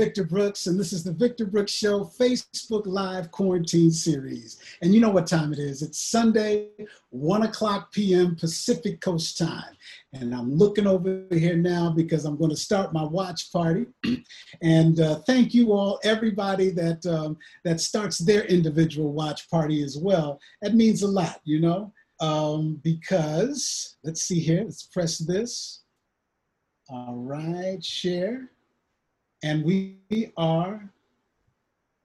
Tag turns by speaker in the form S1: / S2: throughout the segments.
S1: Victor Brooks, and this is the Victor Brooks Show Facebook Live Quarantine Series. And you know what time it is. It's Sunday, 1 o'clock p.m. Pacific Coast Time. And I'm looking over here now because I'm going to start my watch party. and uh, thank you all, everybody that, um, that starts their individual watch party as well. That means a lot, you know, um, because let's see here, let's press this. All right, share and we are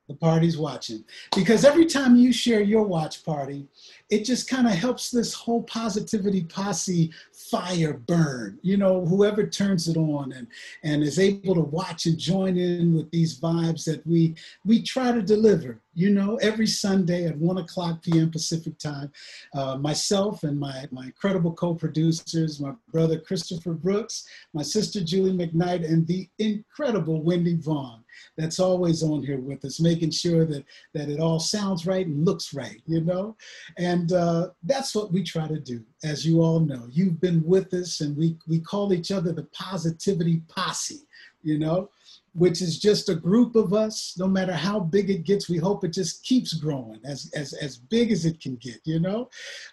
S1: the party's watching. Because every time you share your watch party it just kind of helps this whole positivity posse fire burn. You know whoever turns it on and and is able to watch and join in with these vibes that we we try to deliver you know every sunday at 1 o'clock p.m pacific time. Uh, myself and my my incredible co-producers my brother christopher brooks my sister julie mcknight and the incredible wendy vaughn that's always on here with us, making sure that that it all sounds right and looks right, you know. And uh, that's what we try to do, as you all know. You've been with us, and we we call each other the Positivity Posse, you know which is just a group of us no matter how big it gets we hope it just keeps growing as as, as big as it can get you know?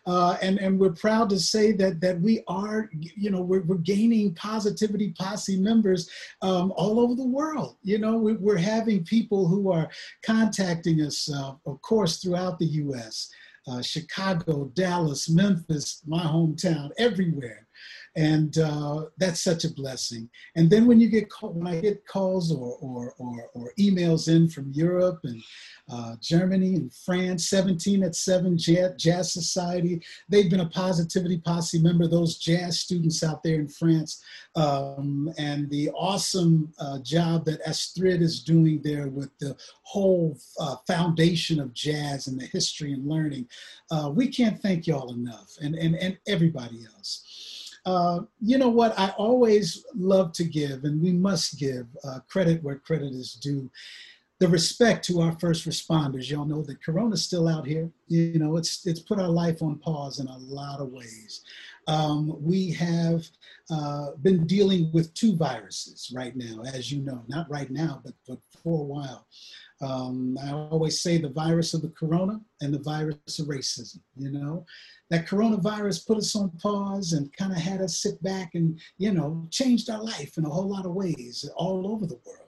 S1: Uh, and and we're proud to say that that we are you know we're, we're gaining positivity posse members um, all over the world you know? We, are having people who are contacting us uh, of course throughout the us uh, chicago dallas memphis my hometown everywhere and uh, that's such a blessing. And then when you get call, when I get calls or, or, or, or emails in from Europe and uh, Germany and France, 17 at 7 Jazz Society, they've been a Positivity Posse member, those jazz students out there in France, um, and the awesome uh, job that Astrid is doing there with the whole uh, foundation of jazz and the history and learning. Uh, we can't thank y'all enough, and, and, and everybody else. Uh, you know what? I always love to give, and we must give uh, credit where credit is due. The respect to our first responders. Y'all know that Corona's still out here. You know, it's it's put our life on pause in a lot of ways. Um, we have uh, been dealing with two viruses right now, as you know. Not right now, but, but for a while. Um, I always say the virus of the corona and the virus of racism. You know, that coronavirus put us on pause and kind of had us sit back and, you know, changed our life in a whole lot of ways all over the world.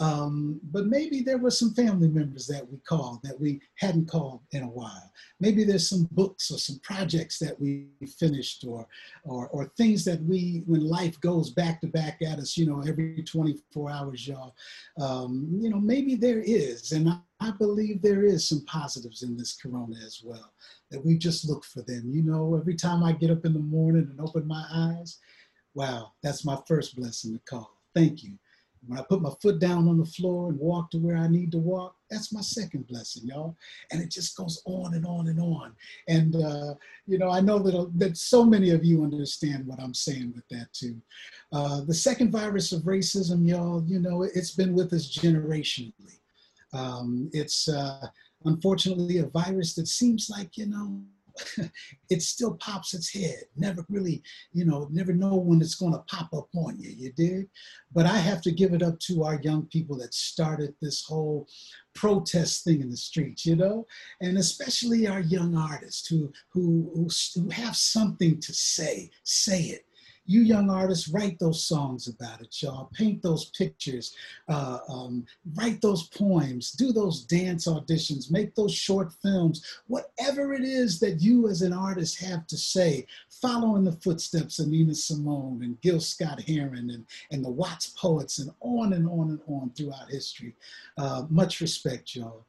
S1: Um, but maybe there were some family members that we called that we hadn't called in a while. Maybe there's some books or some projects that we finished or, or, or things that we, when life goes back to back at us, you know, every 24 hours, y'all, um, you know, maybe there is. And I, I believe there is some positives in this corona as well that we just look for them. You know, every time I get up in the morning and open my eyes, wow, that's my first blessing to call. Thank you. When I put my foot down on the floor and walk to where I need to walk, that's my second blessing, y'all. And it just goes on and on and on. And, uh, you know, I know that, uh, that so many of you understand what I'm saying with that too. Uh, the second virus of racism, y'all, you know, it's been with us generationally. Um, it's, uh, unfortunately a virus that seems like, you know, it still pops its head. Never really, you know, never know when it's going to pop up on you. You did, but I have to give it up to our young people that started this whole protest thing in the streets. You know, and especially our young artists who who who, who have something to say. Say it you young artists write those songs about it y'all. Paint those pictures. Uh, um, write those poems. Do those dance auditions. Make those short films. Whatever it is that you as an artist have to say follow in the footsteps of nina simone and gil scott heron and, and the watts poets and on and on and on throughout history. Uh, much respect y'all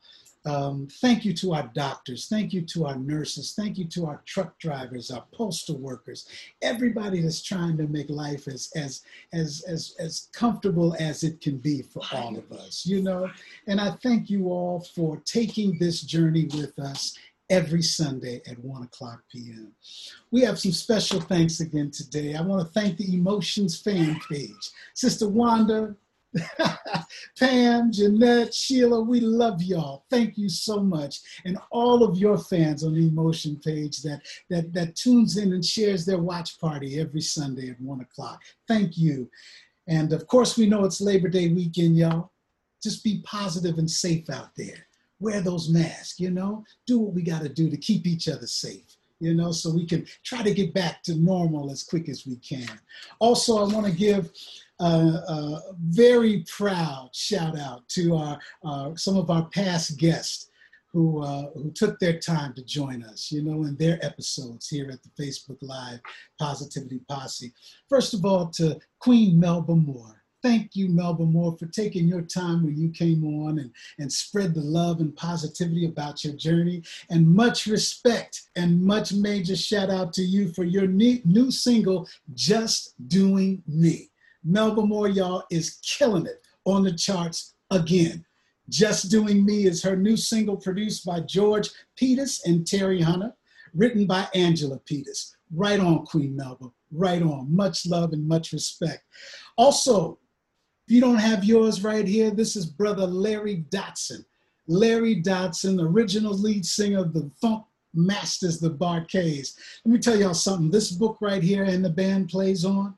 S1: um, thank you to our doctors. Thank you to our nurses. Thank you to our truck drivers, our postal workers, everybody that's trying to make life as, as, as, as, as comfortable as it can be for all of us, you know? And I thank you all for taking this journey with us every Sunday at 1 o'clock p.m. We have some special thanks again today. I want to thank the Emotions fan page. Sister Wanda, Pam, Jeanette, Sheila, we love y'all. Thank you so much. And all of your fans on the Emotion page that, that, that tunes in and shares their watch party every Sunday at one o'clock. Thank you. And of course, we know it's Labor Day weekend, y'all. just be positive and safe out there. Wear those masks, you know, do what we got to do to keep each other safe, you know, so we can try to get back to normal as quick as we can. Also, I want to give a, a very proud shout out to our, uh, some of our past guests who, uh, who took their time to join us, you know, in their episodes here at the Facebook Live Positivity Posse. First of all, to Queen Melba Moore. Thank you, Melba Moore, for taking your time when you came on and, and spread the love and positivity about your journey. And much respect and much major shout out to you for your new single, Just Doing Me. Melba Moore, y'all, is killing it on the charts again. Just Doing Me is her new single produced by George Peters and Terry Hunter, written by Angela Peters. Right on, Queen Melba. Right on. Much love and much respect. Also, if you don't have yours right here, this is brother Larry Dotson. Larry Dotson, original lead singer of the Funk Masters, the Bar-Kays. Let me tell y'all something. This book right here and the band plays on,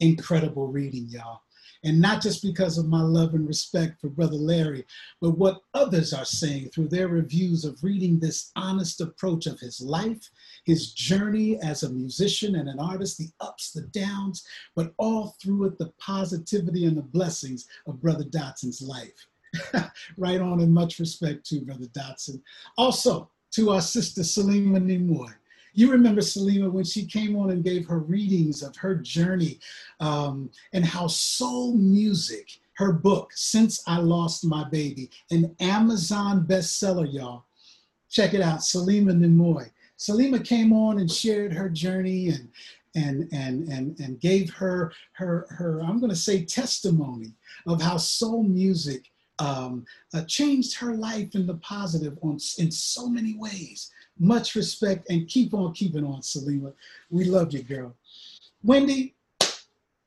S1: incredible reading, y'all. And not just because of my love and respect for Brother Larry, but what others are saying through their reviews of reading this honest approach of his life, his journey as a musician and an artist, the ups, the downs, but all through it, the positivity and the blessings of Brother Dotson's life. right on, and much respect to Brother Dotson. Also, to our sister Salima Nimoy. You remember Salima when she came on and gave her readings of her journey um, and how soul music, her book, Since I Lost My Baby, an Amazon bestseller, y'all. Check it out, Salima Nimoy. Salima came on and shared her journey and and and and and gave her her her I'm going to say testimony of how soul music um, uh, changed her life in the positive on in so many ways. Much respect and keep on keeping on, Salima. We love you, girl. Wendy,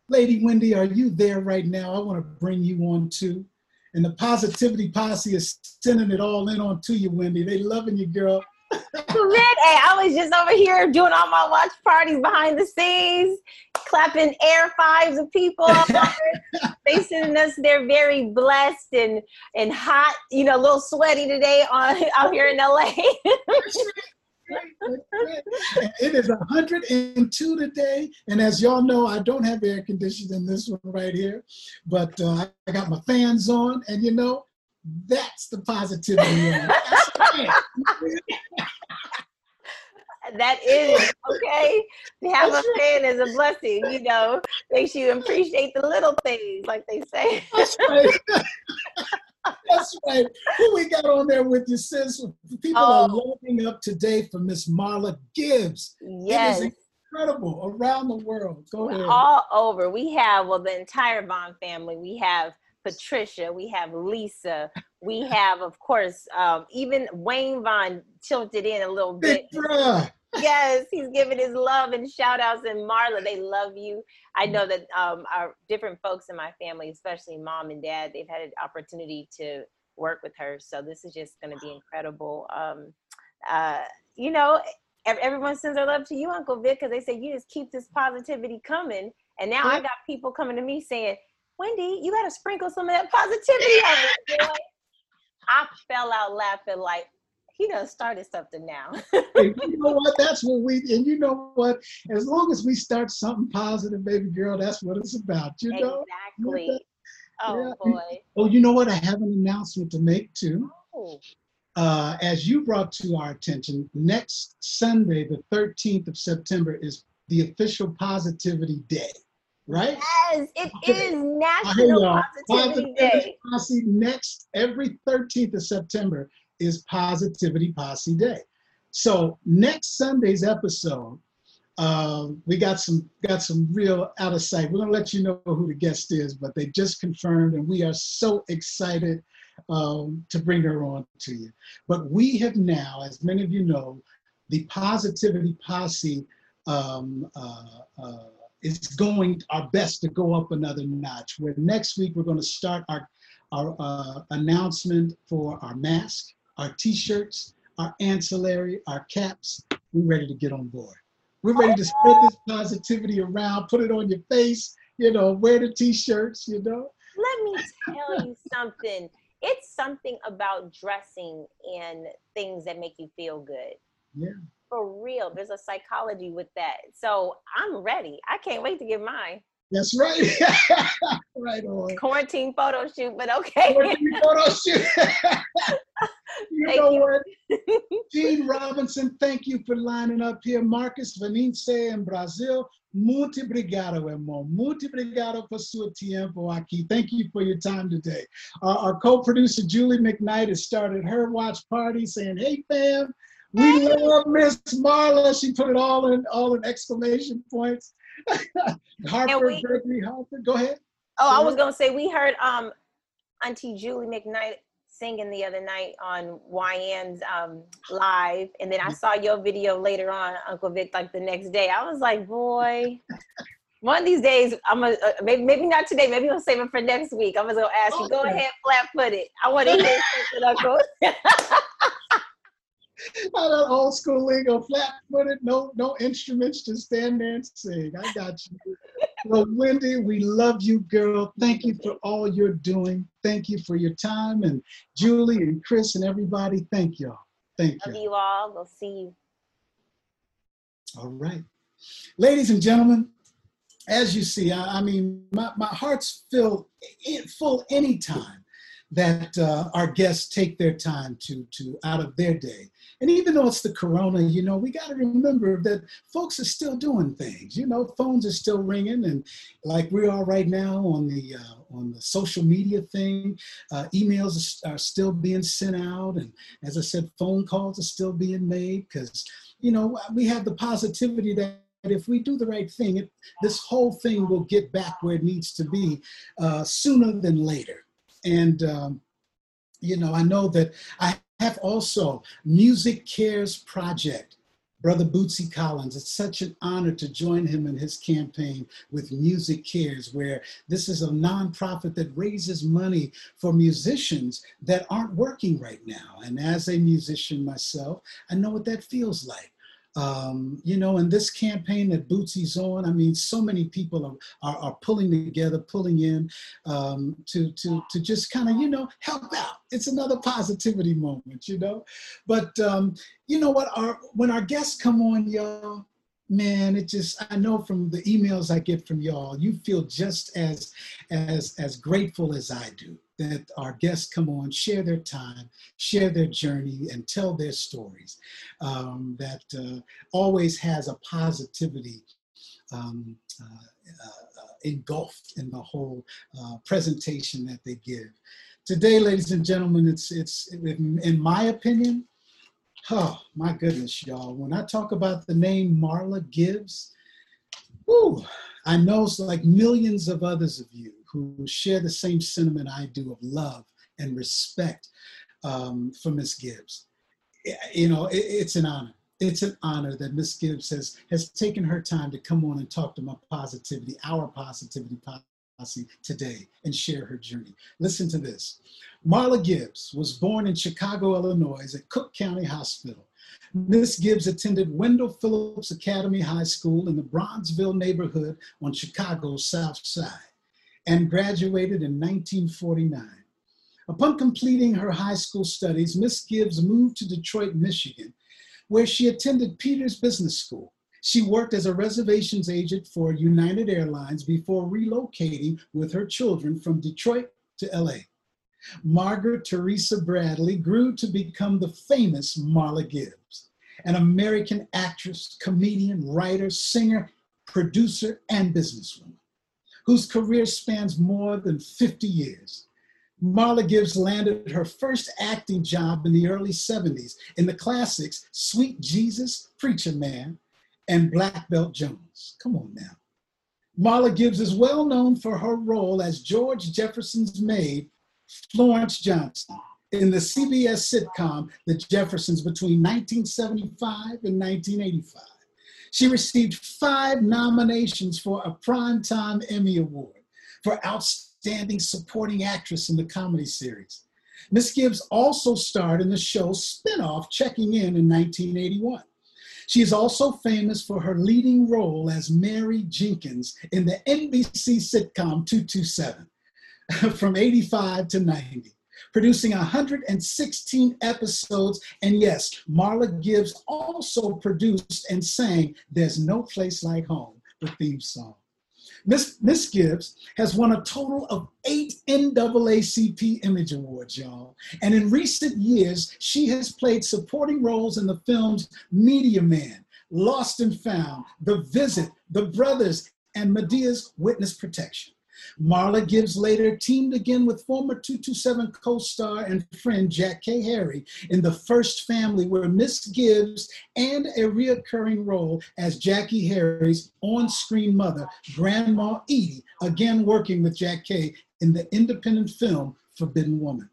S1: Lady Wendy, are you there right now? I want to bring you on too. And the Positivity Posse is sending it all in on to you, Wendy. They loving you, girl.
S2: hey, I was just over here doing all my watch parties behind the scenes, clapping air fives of people. they sending us. They're very blessed and and hot. You know, a little sweaty today on out here in LA.
S1: it is 102 today, and as y'all know, I don't have air conditioning in this one right here, but uh, I got my fans on, and you know, that's the positivity.
S2: That is okay. To have a fan is a blessing, you know. Makes you appreciate the little things, like they say.
S1: That's right. That's right. Who we got on there with you, sis? People oh. are loading up today for Miss Marla Gibbs.
S2: Yes.
S1: It is incredible around the world. Go ahead.
S2: All over. We have, well, the entire Vaughn family. We have Patricia, we have Lisa, we have, of course, um, even Wayne Vaughn tilted in a little bit. Yes, he's giving his love and shout outs. And Marla, they love you. I know that um, our different folks in my family, especially mom and dad, they've had an opportunity to work with her. So this is just going to be incredible. Um, uh, you know, everyone sends their love to you, Uncle Vic, because they say you just keep this positivity coming. And now I got people coming to me saying, Wendy, you got to sprinkle some of that positivity on it, boy. I fell out laughing like, he done started something now.
S1: you know what? That's what we, and you know what? As long as we start something positive, baby girl, that's what it's about. You know?
S2: Exactly. Oh yeah. boy.
S1: Oh, you know what? I have an announcement to make too. Oh. Uh, as you brought to our attention, next Sunday, the 13th of September, is the official Positivity Day right?
S2: Yes, it okay. is National Positivity, Day.
S1: Posse next every 13th of September is Positivity Posse Day. So next Sunday's episode, uh, we got some got some real out of sight. We're gonna let you know who the guest is, but they just confirmed, and we are so excited um, to bring her on to you. But we have now, as many of you know, the Positivity Posse um, uh, uh, is going our best to go up another notch. Where next week we're going to start our our uh, announcement for our mask, our T-shirts, our ancillary, our caps. We're ready to get on board. We're ready to spread this positivity around, put it on your face. You know, wear the T-shirts. You know,
S2: let me tell you something. It's something about dressing and things that make you feel good.
S1: Yeah.
S2: For real. There's a psychology with that. So I'm ready. I can't wait to get mine.
S1: That's right. right on.
S2: Quarantine photo shoot, but okay.
S1: Quarantine photo shoot. you thank know you. what? Gene Robinson, thank you for lining up here. Marcus Venice in Brazil. Muito obrigado, irmão. Muito obrigado por seu tempo aqui. Thank you for your time today. Uh, our co-producer Julie McKnight has started her watch party saying, hey fam, we hey. love Miss Marla. She put it all in all in exclamation points. Harper, we, Gregory Harper, go ahead.
S2: Oh, go I was gonna say we heard um Auntie Julie McKnight singing the other night on YN's um, live, and then I mm-hmm. saw your video later on, Uncle Vic, like the next day. I was like, boy, one of these days, I'm gonna uh, maybe maybe not today. Maybe we'll save it for next week. I'm gonna ask you. Go ahead, flat footed. I want to hear something, Uncle.
S1: I that old school lingo, flat footed, no no instruments, to stand there and sing. I got you. Well, Wendy, we love you, girl. Thank you for all you're doing. Thank you for your time. And Julie and Chris and everybody, thank y'all. Thank you.
S2: love
S1: you.
S2: you all. We'll see you.
S1: All right. Ladies and gentlemen, as you see, I, I mean, my, my heart's filled full anytime that uh, our guests take their time to, to out of their day and even though it's the corona, you know, we got to remember that folks are still doing things. You know, phones are still ringing, and like we are right now on the uh, on the social media thing, uh, emails are still being sent out, and as I said, phone calls are still being made because you know we have the positivity that if we do the right thing, it, this whole thing will get back where it needs to be uh, sooner than later. And um, you know, I know that I have also Music Cares Project. Brother Bootsy Collins, it's such an honor to join him in his campaign with Music Cares, where this is a nonprofit that raises money for musicians that aren't working right now. And as a musician myself, I know what that feels like. Um, you know, in this campaign that Bootsy's on, I mean, so many people are, are, are pulling together, pulling in um, to, to, to just kind of, you know, help out. It's another positivity moment, you know. But um, you know what? Our, when our guests come on, y'all, man it just i know from the emails i get from y'all you feel just as as as grateful as i do that our guests come on, share their time, share their journey, and tell their stories. Um, that uh, always has a positivity um, uh, uh, engulfed in the whole uh, presentation that they give. Today, ladies and gentlemen, it's it's in my opinion. Oh my goodness, y'all! When I talk about the name Marla Gibbs, whoo, I know it's like millions of others of you who share the same sentiment I do of love and respect um, for Miss Gibbs. You know, it, it's an honor. It's an honor that Miss Gibbs has, has taken her time to come on and talk to my positivity, our positivity posse today and share her journey. Listen to this. Marla Gibbs was born in Chicago, Illinois at Cook County Hospital. Miss Gibbs attended Wendell Phillips Academy High School in the Bronzeville neighborhood on Chicago's South Side and graduated in 1949. Upon completing her high school studies, Miss Gibbs moved to Detroit, Michigan, where she attended Peters Business School. She worked as a reservations agent for United Airlines before relocating with her children from Detroit to LA. Margaret Teresa Bradley grew to become the famous Marla Gibbs, an American actress, comedian, writer, singer, producer, and businesswoman whose career spans more than 50 years. Marla Gibbs landed her first acting job in the early 70s in the classics Sweet Jesus, Preacher Man, and Black Belt Jones. Come on now. Marla Gibbs is well known for her role as George Jefferson's maid, Florence Johnson, in the CBS sitcom The Jeffersons between 1975 and 1985. She received five nominations for a Primetime Emmy Award for Outstanding Supporting Actress in the Comedy Series. Miss Gibbs also starred in the show spinoff Checking In in 1981. She is also famous for her leading role as Mary Jenkins in the NBC sitcom 227. from 85 to 90 producing 116 episodes. And yes, Marla Gibbs also produced and sang There's No Place Like Home, the theme song. Miss, Miss Gibbs has won a total of eight NAACP Image Awards, y'all. And in recent years, she has played supporting roles in the films Meteor Man, Lost and Found, The Visit, The Brothers, and Madea's Witness Protection. Marla Gibbs later teamed again with former 227 co star and friend Jackée Harry in The First Family, where Miss Gibbs and a reoccurring role as Jackée Harry's on screen mother, Grandma Edie, again working with Jack K. in the independent film Forbidden Woman.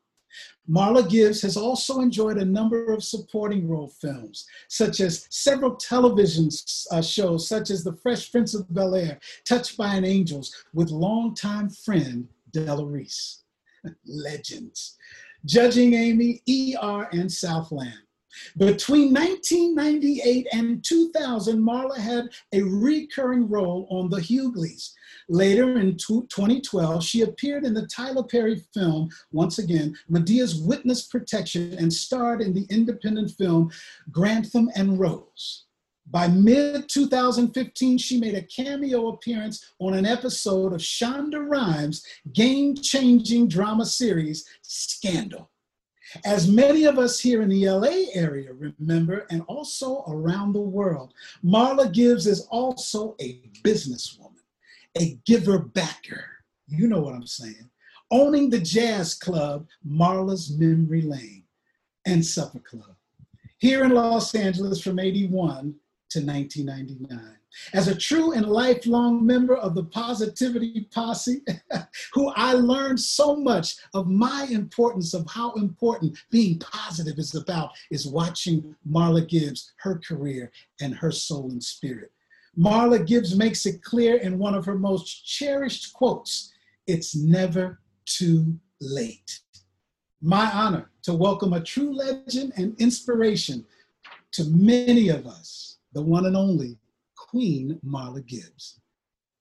S1: Marla Gibbs has also enjoyed a number of supporting role films, such as several television uh, shows, such as The Fresh Prince of Bel Air, Touched by an Angel's, with longtime friend Della Reese. Legends. Judging Amy, ER, and Southland. Between 1998 and 2000, Marla had a recurring role on The Hughleys. Later in 2012, she appeared in the Tyler Perry film, once again, Madea's Witness Protection, and starred in the independent film Grantham and Rose. By mid 2015, she made a cameo appearance on an episode of Shonda Rhimes' game changing drama series, Scandal. As many of us here in the LA area remember, and also around the world, Marla Gibbs is also a businesswoman, a giver backer. You know what I'm saying. Owning the jazz club, Marla's Memory Lane, and Supper Club. Here in Los Angeles from 81 to 1999 as a true and lifelong member of the Positivity Posse, who I learned so much of my importance of how important being positive is about, is watching Marla Gibbs, her career, and her soul and spirit. Marla Gibbs makes it clear in one of her most cherished quotes it's never too late. My honor to welcome a true legend and inspiration to many of us, the one and only Queen Marla Gibbs.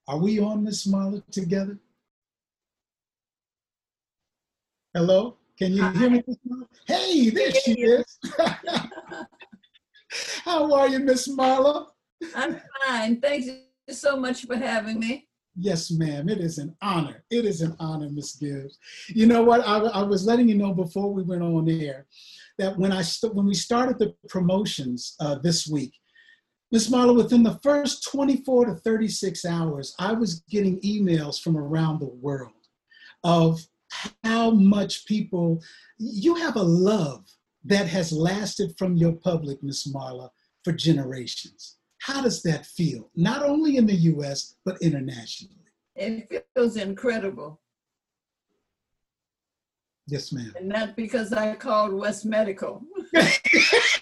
S1: Are we on Miss Marla together? Hello? Can you hear me? Hey, there she is. How are you, Miss Marla?
S3: I'm fine. Thank you so much for having me.
S1: Yes, ma'am. It is an honor. It is an honor, Miss Gibbs. You know what? I, I, was letting you know before we went on air that when I st- when we started the promotions uh, this week, Ms. Marla, within the first 24 to 36 hours, I was getting emails from around the world of how much people, you have a love that has lasted from your public, Ms. Marla, for generations. How does that feel, not only in the US, but internationally?
S3: It feels incredible.
S1: Yes, ma'am.
S3: And not because I called West Medical.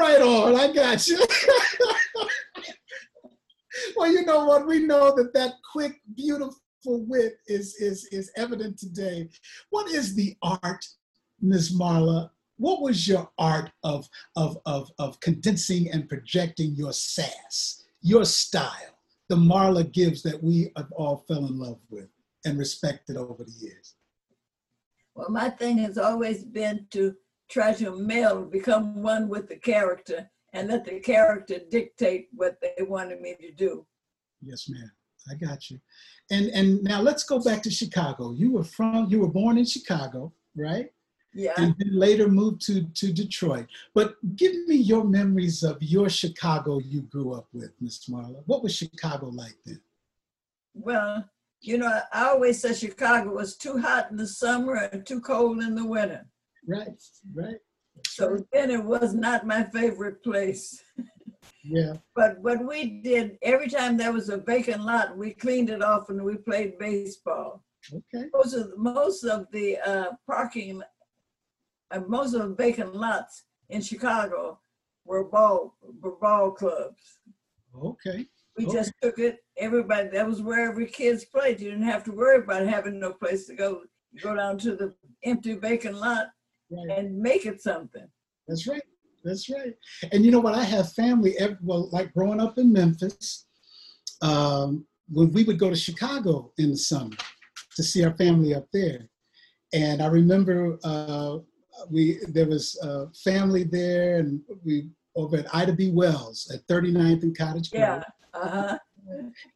S1: right on. I got you. well, you know what? We know that that quick, beautiful wit is is is evident today. What is the art, Ms. Marla? What was your art of of of of condensing and projecting your sass, your style, the Marla Gibbs that we have all fell in love with and respected over the years?
S3: Well, my thing has always been to try to meld, become one with the character, and let the character dictate what they wanted me to do.
S1: Yes, ma'am. I got you. And and now let's go back to Chicago. You were from you were born in Chicago, right?
S3: Yeah.
S1: And then later moved to to Detroit. But give me your memories of your Chicago you grew up with, Miss Marla. What was Chicago like then?
S3: Well, you know, I always said Chicago was too hot in the summer and too cold in the winter.
S1: Right, right.
S3: So then it was not my favorite place.
S1: Yeah.
S3: But what we did every time there was a vacant lot, we cleaned it off and we played baseball.
S1: Okay.
S3: Most of most of the uh, parking, uh, most of the vacant lots in Chicago were ball were ball clubs.
S1: Okay.
S3: We
S1: okay.
S3: just took it. Everybody that was where every kids played. You didn't have to worry about having no place to go. You go down to the empty vacant lot right. and make it something.
S1: That's right. That's right. And you know what? I have family, well, like growing up in Memphis, um, when we would go to Chicago in the summer to see our family up there. And I remember uh, we there was a family there, and we over at Ida B. Wells at 39th and Cottage Grove.
S3: Yeah. Uh-huh.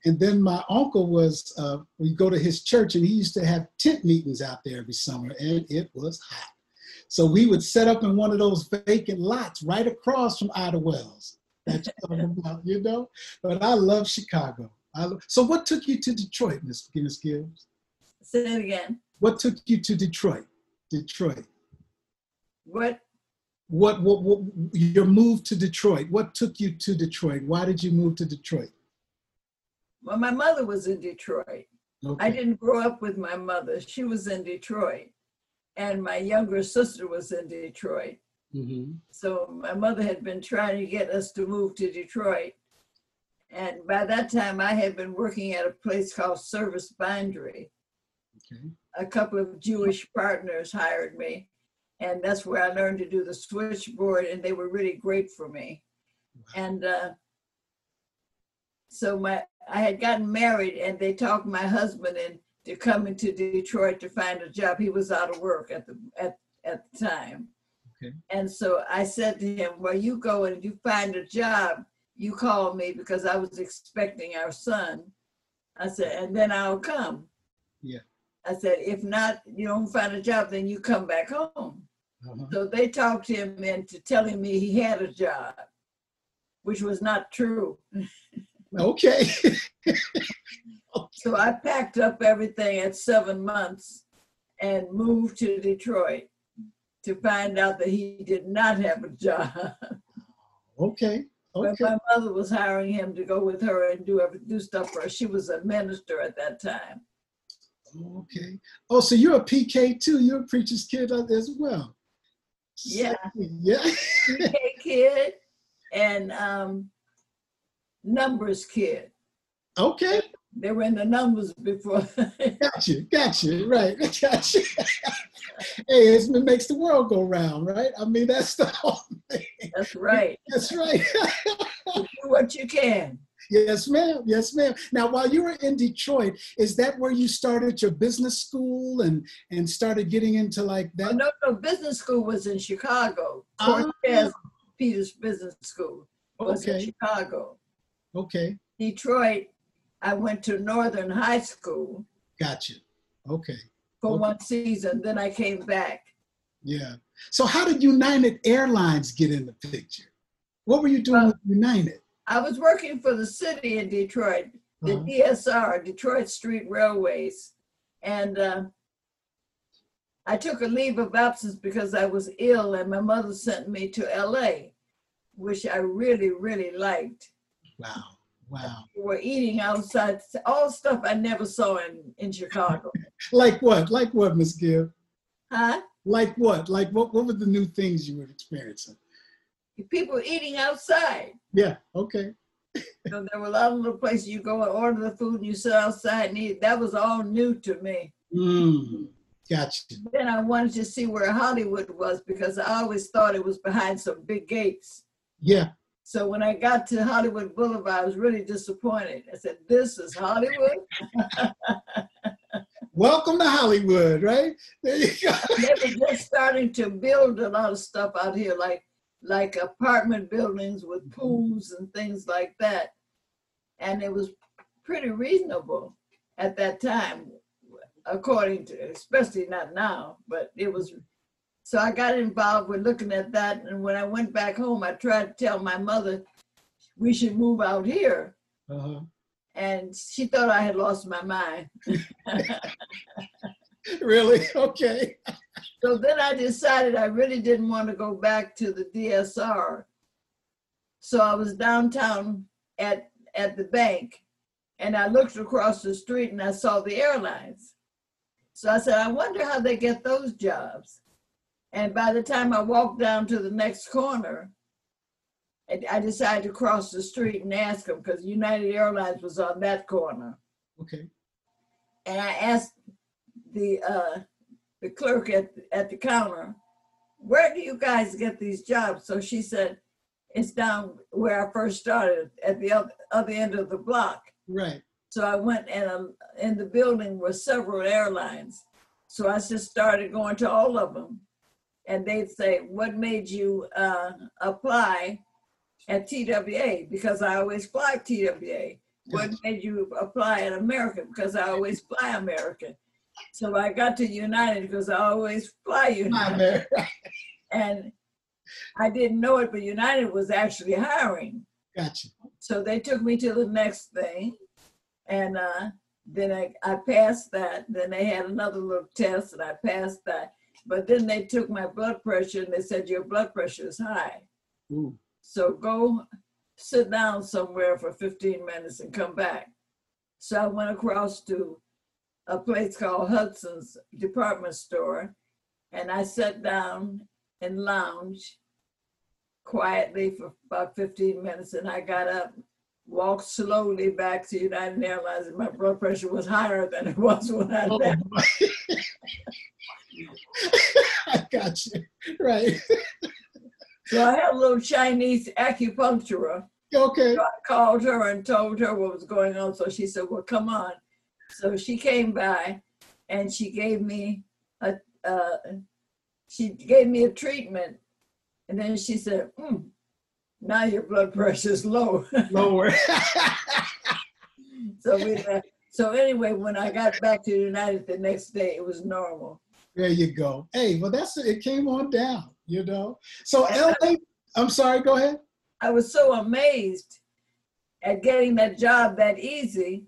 S1: And then my uncle was, uh, we go to his church and he used to have tent meetings out there every summer and it was hot. So we would set up in one of those vacant lots right across from Ida Wells. That's about, you know? But I love Chicago. I lo- so what took you to Detroit, Miss Guinness Gibbs?
S3: Say it again.
S1: What took you to Detroit? Detroit.
S3: What?
S1: What, what, what, your move to Detroit? What took you to Detroit? Why did you move to Detroit?
S3: Well, my mother was in Detroit.
S1: Okay.
S3: I didn't grow up with my mother. She was in Detroit. And my younger sister was in Detroit.
S1: Mhm.
S3: So my mother had been trying to get us to move to Detroit. And by that time, I had been working at a place called Service Bindery.
S1: Okay.
S3: A couple of Jewish partners hired me. And that's where I learned to do the switchboard, and they were really great for me. Wow. And uh, so my I had gotten married, and they talked my husband into coming to Detroit to find a job. He was out of work at the at at the time.
S1: Okay.
S3: And so I said to him, "Well, you go and you find a job. You call me because I was expecting our son." I said, "And then I'll come."
S1: Yeah.
S3: I said, "If not, you don't find a job, then you come back home."
S1: Uh-huh.
S3: So they talked him into telling me he had a job, which was not true.
S1: Okay.
S3: So I packed up everything at seven months and moved to Detroit to find out that he did not have a job.
S1: okay.
S3: But my mother was hiring him to go with her and do do stuff for her. She was a minister at that time.
S1: Okay. Oh, so you're a PK too. You're a preacher's kid as well.
S3: Yeah.
S1: Yeah.
S3: PK kid and um, numbers kid.
S1: Okay.
S3: They were in the numbers before.
S1: Gotcha. Gotcha. Right. Gotcha. hey, it's, it makes the world go round, right? I mean, that's the whole thing.
S3: That's right.
S1: That's right.
S3: Do what you can.
S1: yes, ma'am. Yes, ma'am. Now, while you were in Detroit, is that where you started your business school and and started getting into like
S3: Oh,
S1: that?
S3: no, no, business school was in Chicago.
S1: Oh.
S3: Cortez Peters Business School was in
S1: Okay.
S3: Chicago.
S1: Okay.
S3: Detroit, I went to Northern High School
S1: Gotcha. Okay.
S3: for
S1: Okay.
S3: one season, then I came back.
S1: Yeah. So how did United Airlines get in the picture? What were you doing with United?
S3: I was working for the city in Detroit, the
S1: Uh-huh.
S3: DSR, Detroit Street Railways. And uh, I took a leave of absence because I was ill and my mother sent me to LA, which I really, really liked.
S1: Wow. Wow.
S3: We were eating outside, all stuff I never saw in, in Chicago.
S1: Like what? Like what, Miss Gibb?
S3: Huh?
S1: Like what? Like what? What were the new things you were experiencing?
S3: People eating outside.
S1: Yeah. Okay.
S3: So there were a lot of little places you go and order the food and you sit outside and eat. That was all new to me.
S1: Mm, gotcha.
S3: Then I wanted to see where Hollywood was because I always thought it was behind some big gates.
S1: Yeah.
S3: So when I got to Hollywood Boulevard, I was really disappointed. I said, This is Hollywood?
S1: Welcome to Hollywood, right? There you go.
S3: they were just starting to build a lot of stuff out here, like like apartment buildings with mm-hmm. pools and things like that. And it was pretty reasonable at that time, according to, especially not now, but it was. So I got involved with looking at that. And when I went back home, I tried to tell my mother we should move out here.
S1: Uh-huh.
S3: And she thought I had lost my mind.
S1: Really? Okay.
S3: So then I decided I really didn't want to go back to the DSR. So I was downtown at, at the bank and I looked across the street and I saw the airlines. So I said, I wonder how they get those jobs. And by the time I walked down to the next corner, I I decided to cross the street and ask them because United Airlines was on that corner.
S1: Okay.
S3: And I asked the uh, the clerk at at the counter, "Where do you guys get these jobs?" So she said, "It's down where I first started at the other, other end of the block."
S1: Right.
S3: So I went and um, in the building were several airlines. So I just started going to all of them. And they'd say, What made you uh, apply at TWA? Because I always fly TWA. What made you apply at American? Because I always fly American. So I got to United because I always fly United. and I didn't know it, but United was actually hiring.
S1: Gotcha.
S3: So they took me to the next thing, and uh, then I, I passed that. Then they had another little test, and I passed that. But then they took my blood pressure, and they said your blood pressure is high. Ooh. So go sit down somewhere for 15 minutes and come back. So I went across to a place called Hudson's department store, and I sat down and lounged quietly for about 15 minutes, and I got up, walked slowly back to United Airlines, and my blood pressure was higher than it was when I oh, left.
S1: I got you. Right.
S3: so I had a little Chinese acupuncturist.
S1: Okay.
S3: So I called her and told her what was going on. So she said, Well, come on. So she came by and she gave me a, uh, she gave me a treatment. And then she said, mm, now your blood pressure is low.
S1: Lower.
S3: so we left. So anyway, when I got back to the United the next day, it was normal.
S1: There you go. Hey, well, that's it. Came on down, you know. So LA, I'm sorry. Go ahead.
S3: I was so amazed at getting that job that easy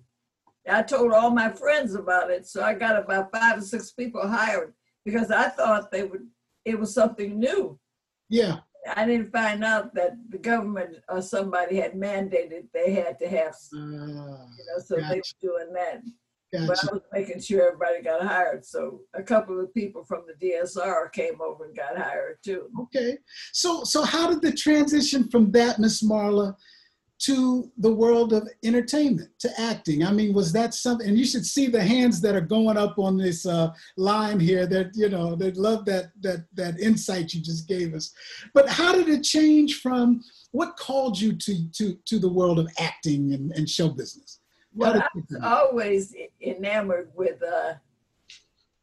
S3: I told all my friends about it. So I got about five or six people hired because I thought they would it was something new.
S1: Yeah.
S3: I didn't find out that the government or somebody had mandated they had to have, uh, you know, so gotcha. they were doing that. Gotcha. But I was making sure everybody got hired. So a couple of people from the DSR came over and got hired too.
S1: Okay. So so how did the transition from that, Miss Marla, to the world of entertainment, to acting? I mean, was that something? And you should see the hands that are going up on this uh, line here. That you know, they love that that that insight you just gave us. But how did it change from what called you to to to the world of acting and, and show business?
S3: Well, I was always enamored with uh,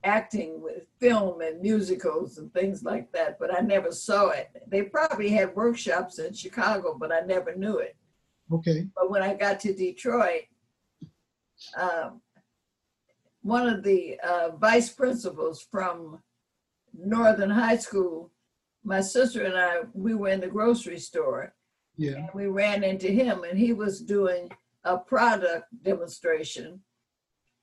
S3: acting with film and musicals and things like that, but I never saw it. They probably had workshops in Chicago, but I never knew it.
S1: Okay.
S3: But when I got to Detroit, um, one of the uh, vice principals from Northern High School, my sister and I, we were in the grocery store.
S1: Yeah. And
S3: we ran into him, and he was doing a product demonstration.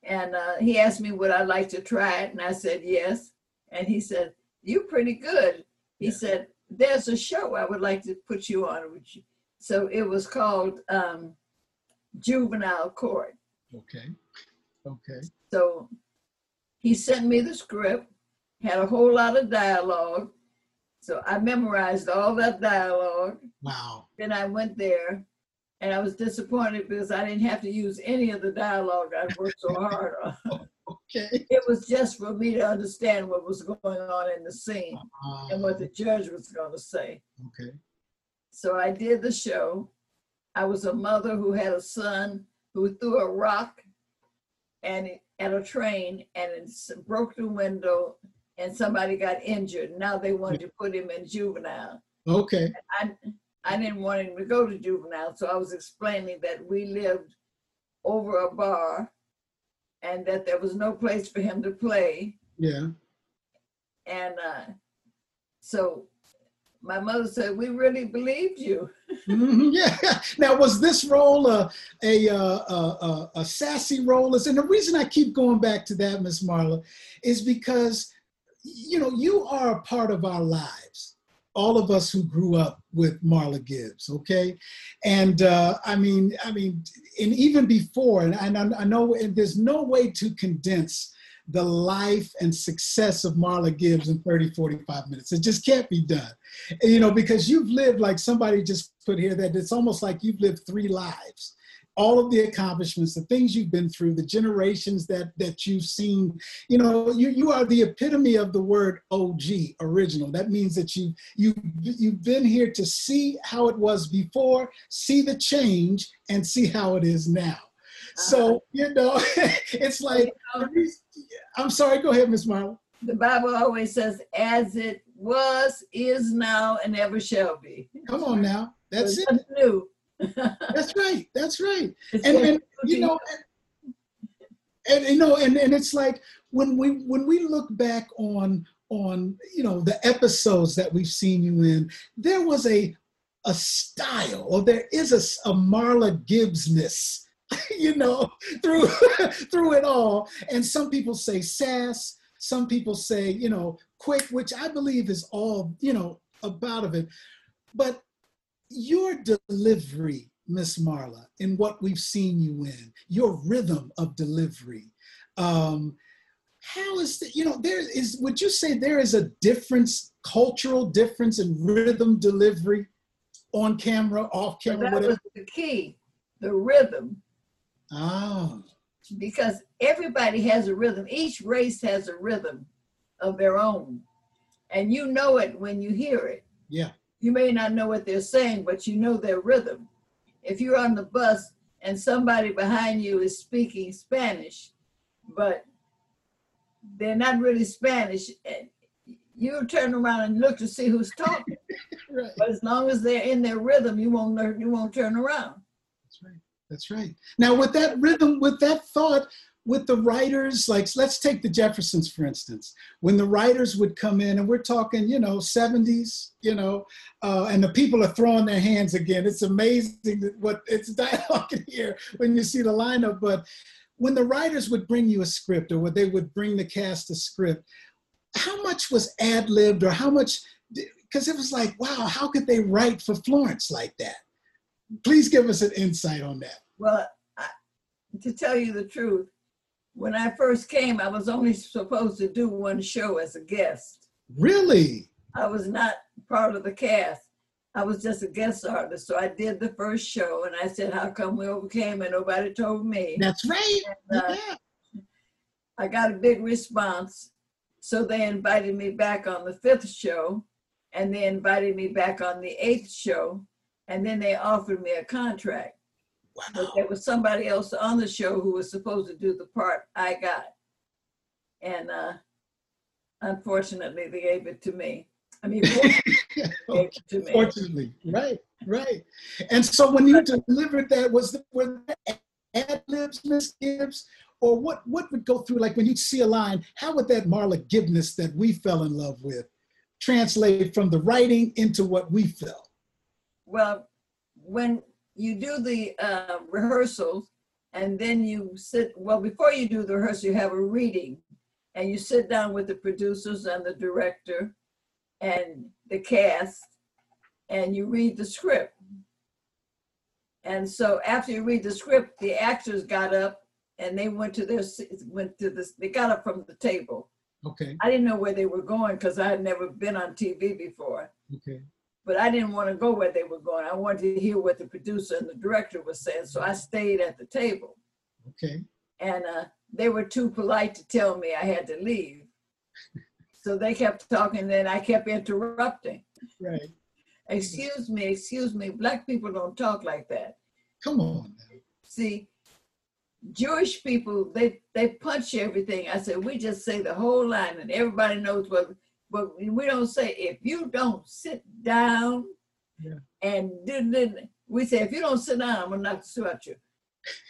S3: And uh, he asked me, would I like to try it? And I said, yes. And he said, you're pretty good. He yeah. said, there's a show I would like to put you on. Would you, so it was called um, Juvenile Court.
S1: Okay. Okay.
S3: So he sent me the script, had a whole lot of dialogue. So I memorized all that dialogue.
S1: Wow.
S3: Then I went there and I was disappointed because I didn't have to use any of the dialogue I'd worked so hard on.
S1: Okay.
S3: It was just for me to understand what was going on in the scene uh, and what the judge was going to say.
S1: Okay.
S3: So I did the show. I was a mother who had a son who threw a rock and at a train and it broke the window and somebody got injured. Now they wanted to put him in juvenile.
S1: Okay.
S3: I, I didn't want him to go to juvenile, so I was explaining that we lived over a bar and that there was no place for him to play.
S1: Yeah.
S3: And uh, so my mother said, "We really believed you."
S1: mm-hmm, yeah. Now, was this role a a, a a, a sassy role? And the reason I keep going back to that, Miss Marla, is because you know you are a part of our lives. All of us who grew up with Marla Gibbs, okay, and uh, I mean, I mean, and even before, and, and I, I know there's no way to condense the life and success of Marla Gibbs in 30, 45 minutes. It just can't be done. You know, because you've lived like somebody just put here that it's almost like you've lived three lives. All of the accomplishments, the things you've been through, the generations that that you've seen, you know, you, you are the epitome of the word OG, original. That means that you you you've been here to see how it was before, see the change, and see how it is now. Uh-huh. So, you know, it's like, I'm sorry, go ahead, Miss Marla.
S3: The Bible always says, as it was, is now, and ever shall be.
S1: Come on now. That's it.
S3: New.
S1: That's right. That's right. and, and you know, and, and you know, and, and it's like when we when we look back on on you know the episodes that we've seen you in, there was a a style, or there is a, a Marla Gibbsness, you know, through through it all. And some people say sass, some people say, you know, quick, which I believe is all, you know, about of it. But your delivery, Miss Marla, in what we've seen you in, your rhythm of delivery, um, how is that, you know, there is, would you say there is a difference, cultural difference in rhythm delivery on camera, off camera,
S3: that
S1: whatever?
S3: was the key, the rhythm.
S1: Oh.
S3: Because everybody has a rhythm. Each race has a rhythm of their own. And you know it when you hear it.
S1: Yeah.
S3: You may not know what they're saying, but you know their rhythm. If you're on the bus and somebody behind you is speaking Spanish, but they're not really Spanish, eh, you turn around and look to see who's talking. right. But as long as they're in their rhythm, you won't you won't turn around.
S1: That's right. That's right. Now with that rhythm, with that thought, with the writers, like let's take the Jeffersons for instance. When the writers would come in, and we're talking, you know, 70s, you know, uh, and the people are throwing their hands again. It's amazing what it's dialogue in here when you see the lineup. But when the writers would bring you a script, or when they would bring the cast a script, how much was ad libbed or how much because it was like wow how could they write for florence like that please give us an insight on that
S3: well I, to tell you the truth when i first came i was only supposed to do one show as a guest.
S1: Really?
S3: I was not part of the cast. I was just a guest artist so i did the first show and i said how come we overcame and nobody told me.
S1: That's right. And, uh, yeah.
S3: i got a big response so they invited me back on the fifth show, and they invited me back on the eighth show, and then they offered me a contract. Wow. But there was somebody else on the show who was supposed to do the part I got. And uh, unfortunately, they gave it to me. I mean,
S1: okay. fortunately, right, right. And so when you delivered that, was the, were ad libs, Miss Gibbs, or what what would go through like when you see a line how would that marla gibbsness that we fell in love with translate from the writing into what we felt
S3: well when you do the uh, rehearsals and then you sit well before you do the rehearsal you have a reading and you sit down with the producers and the director and the cast and you read the script and so after you read the script the actors got up and they went to their went to this. They got up from the table.
S1: Okay.
S3: I didn't know where they were going because I had never been on TV before.
S1: Okay.
S3: But I didn't want to go where they were going. I wanted to hear what the producer and the director was saying, so I stayed at the table.
S1: Okay.
S3: And uh, they were too polite to tell me I had to leave. so they kept talking, and I kept interrupting.
S1: Right.
S3: Excuse me, excuse me. Black people don't talk like that.
S1: Come on.
S3: See, Jewish people, they they punch everything. I said, we just say the whole line and everybody knows what but we don't say if you don't sit down
S1: yeah.
S3: and do, we say if you don't sit down, I'm gonna knock the out you.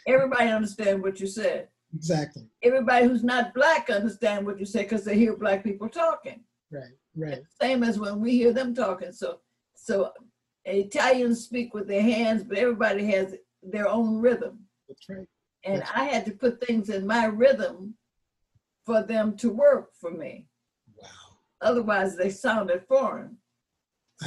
S3: Everybody understand what you said.
S1: Exactly.
S3: Everybody who's not black understand what you say because they hear black people talking.
S1: Right, right.
S3: Same as when we hear them talking. So so Italians speak with their hands, but everybody has their own rhythm.
S1: That's right
S3: and I had to put things in my rhythm for them to work for me. Otherwise, they sounded foreign.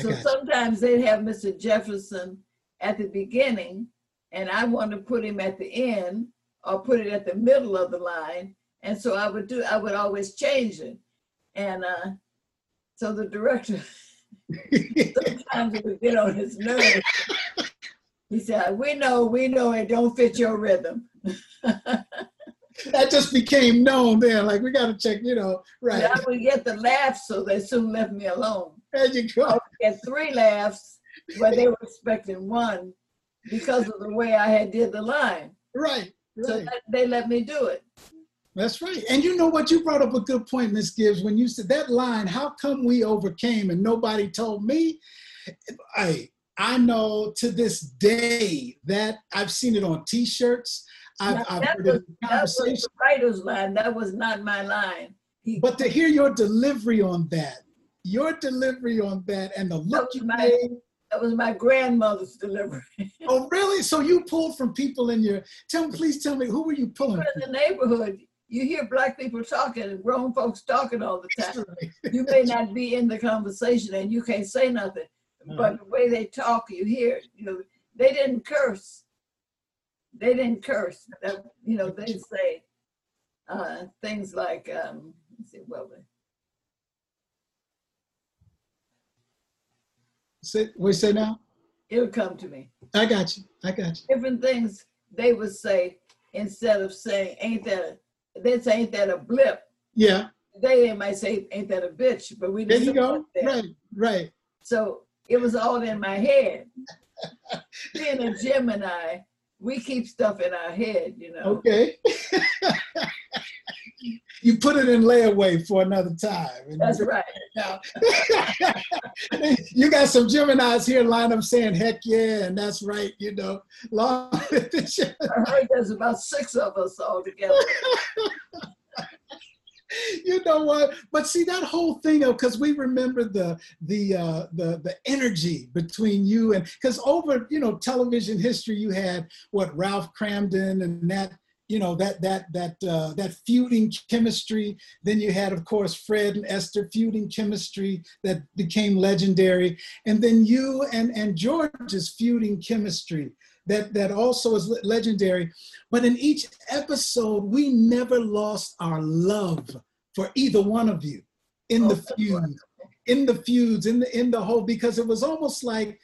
S3: So sometimes they'd have Mr. Jefferson at the beginning, and I wanted to put him at the end or put it at the middle of the line. And so I would do, I would always change it. And uh, so the director sometimes would get on his nerves. He said, "We know, we know it don't fit your rhythm."
S1: that just became known then. Like we got to check, you know, right?
S3: I would get the laughs, so they soon left me alone.
S1: There you go. I
S3: get three laughs, but they were expecting one because of the way I had did the line.
S1: Right,
S3: So they let me do it.
S1: That's right. And you know what? You brought up a good point, Miss Gibbs, when you said that line, how come we overcame and nobody told me? I I know to this day that I've seen it on t-shirts. I've, I've heard was, it in
S3: conversation. That was the writer's line. That was not my line.
S1: He, but to hear your delivery on that, your delivery on that and the look you
S3: my,
S1: made.
S3: That was my grandmother's delivery.
S1: oh, really? So you pulled from people in your, tell me, please tell me, who were you pulling From?
S3: in the neighborhood you hear black people talking and grown folks talking all the time. you may not be in the conversation and you can't say nothing, uh-huh. but the way they talk, you hear. You know, they didn't curse. They didn't curse. That, you know, they say uh, things like, um, let's see, well,
S1: Say, what you say now?
S3: It'll come to me.
S1: I got you. I got you.
S3: Different things they would say instead of saying, "Ain't that they say, ain't that a blip?
S1: Yeah.
S3: They might say, ain't that a bitch? But we
S1: there you go. Right, right.
S3: So it was all in my head. Being a Gemini, we keep stuff in our head, you know.
S1: Okay. you put it in layaway for another time.
S3: That's right.
S1: Now, you got some Geminis here line up saying heck yeah, and that's right, you know. Long I
S3: heard there's about six of us all together.
S1: you know what? But see that whole thing of because we remember the the uh, the the energy between you and because over you know television history you had what Ralph Kramden and that you know that that that uh, that feuding chemistry. Then you had, of course, Fred and Esther feuding chemistry that became legendary, and then you and and George's feuding chemistry that that also is legendary. But in each episode, we never lost our love for either one of you in the oh, feud, in the feuds, in the in the whole because it was almost like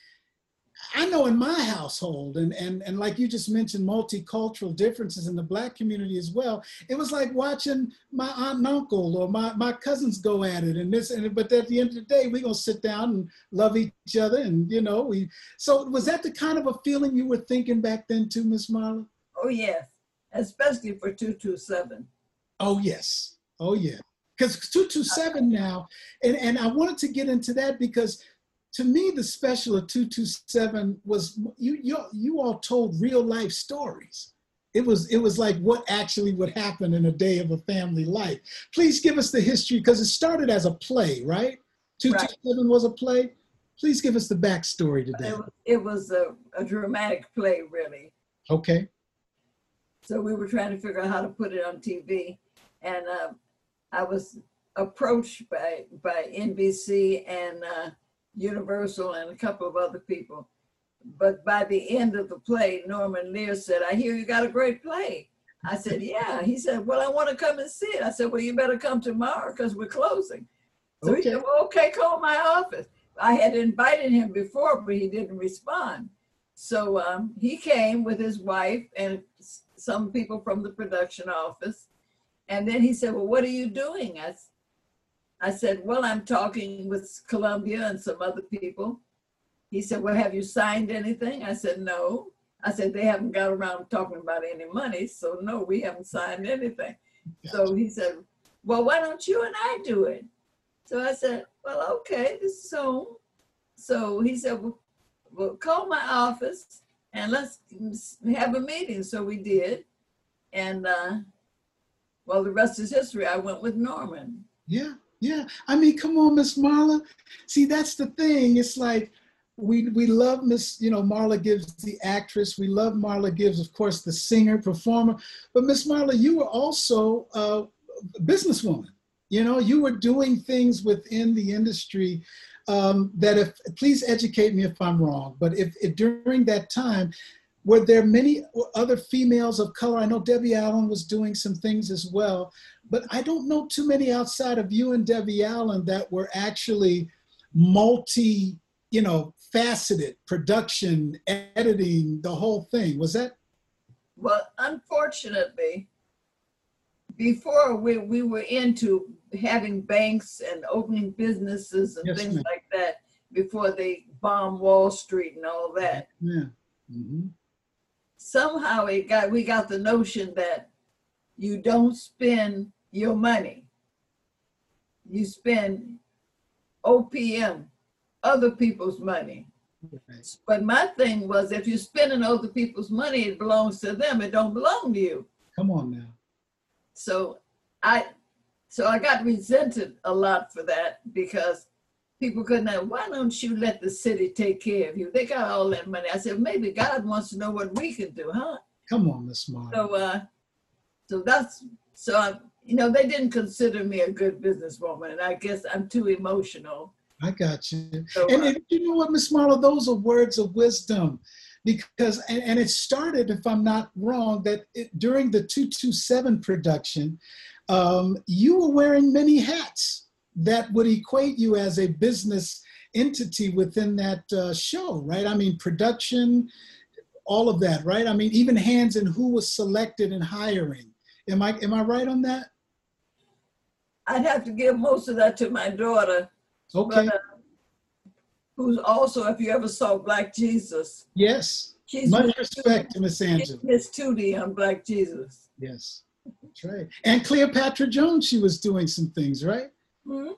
S1: I know in my household, and, and, and like you just mentioned, multicultural differences in the black community as well. It was like watching my aunt and uncle or my, my cousins go at it and this, and but at the end of the day, we're gonna sit down and love each other. And you know, we so was that the kind of a feeling you were thinking back then too, Miss Marla?
S3: Oh yes, especially for 227.
S1: Oh yes. Oh yeah. Because 227 now, and, and I wanted to get into that because to me, the special of 227 was you, you, you all told real life stories. It was, it was like what actually would happen in a day of a family life. Please give us the history because it started as a play, right? 227 right. was a play. Please give us the backstory to that.
S3: It was a, a dramatic play, really.
S1: Okay.
S3: So we were trying to figure out how to put it on TV. And uh, I was approached by, by NBC and uh, Universal and a couple of other people. But by the end of the play, Norman Lear said, I hear you got a great play. I said, yeah. He said, well, I want to come and see it. I said, well, you better come tomorrow because we're closing. So okay. he said, well, okay, call my office. I had invited him before, but he didn't respond. So um, he came with his wife and some people from the production office. And then he said, well, what are you doing? I, I said, well, I'm talking with Columbia and some other people. He said, well, have you signed anything? I said, no. I said, they haven't got around talking about any money. So no, we haven't signed anything. So he said, well, why don't you and I do it? So I said, well, okay, this is home. So he said, well, well call my office and let's have a meeting. So we did. And uh, well, the rest is history. I went with Norman.
S1: Yeah. Yeah, I mean, come on, Miss Marla. See, that's the thing. It's like we we love Miss, you know, Marla Gibbs, the actress. We love Marla Gibbs, of course, the singer, performer. But Miss Marla, you were also a businesswoman. You know, you were doing things within the industry um, that if please educate me if I'm wrong, but if, if during that time were there many other females of color? I know Debbie Allen was doing some things as well, but I don't know too many outside of you and Debbie Allen that were actually multi, you know, faceted production, editing, the whole thing. Was that?
S3: Well, unfortunately, before we, we were into having banks and opening businesses and yes, things like that before they bombed Wall Street and all that.
S1: Yeah. Mm-hmm.
S3: Somehow it got we got the notion that you don't spend your money. You spend OPM, other people's money.
S1: Right.
S3: But my thing was if you're spending other people's money, it belongs to them. It don't belong to you.
S1: Come on now.
S3: So I so I got resented a lot for that because people couldn't have, why don't you let the city take care of you? They got all that money. I said, maybe God wants to know what we can do, huh?
S1: Come on, Miss Marla.
S3: So uh so that's so I you know they didn't consider me a good businesswoman and I guess I'm too emotional.
S1: I got you.
S3: So
S1: And
S3: uh,
S1: you know what, Miss Marla, those are words of wisdom. Because, and, and it started, if I'm not wrong, that it, during the 227 production, um, you were wearing many hats that would equate you as a business entity within that uh, show, right? I mean, production, all of that, right? I mean, even hands in who was selected and hiring. Am I am I right on that?
S3: I'd have to give most of that to my daughter,
S1: Okay.
S3: but, uh, who's also, if you ever saw Black Jesus,
S1: Yes.
S3: she's
S1: Much respect to Miss Angela.
S3: Miss Tootie on Black Jesus.
S1: Yes, that's right. And Cleopatra Jones, she was doing some things, right?
S3: Mhm.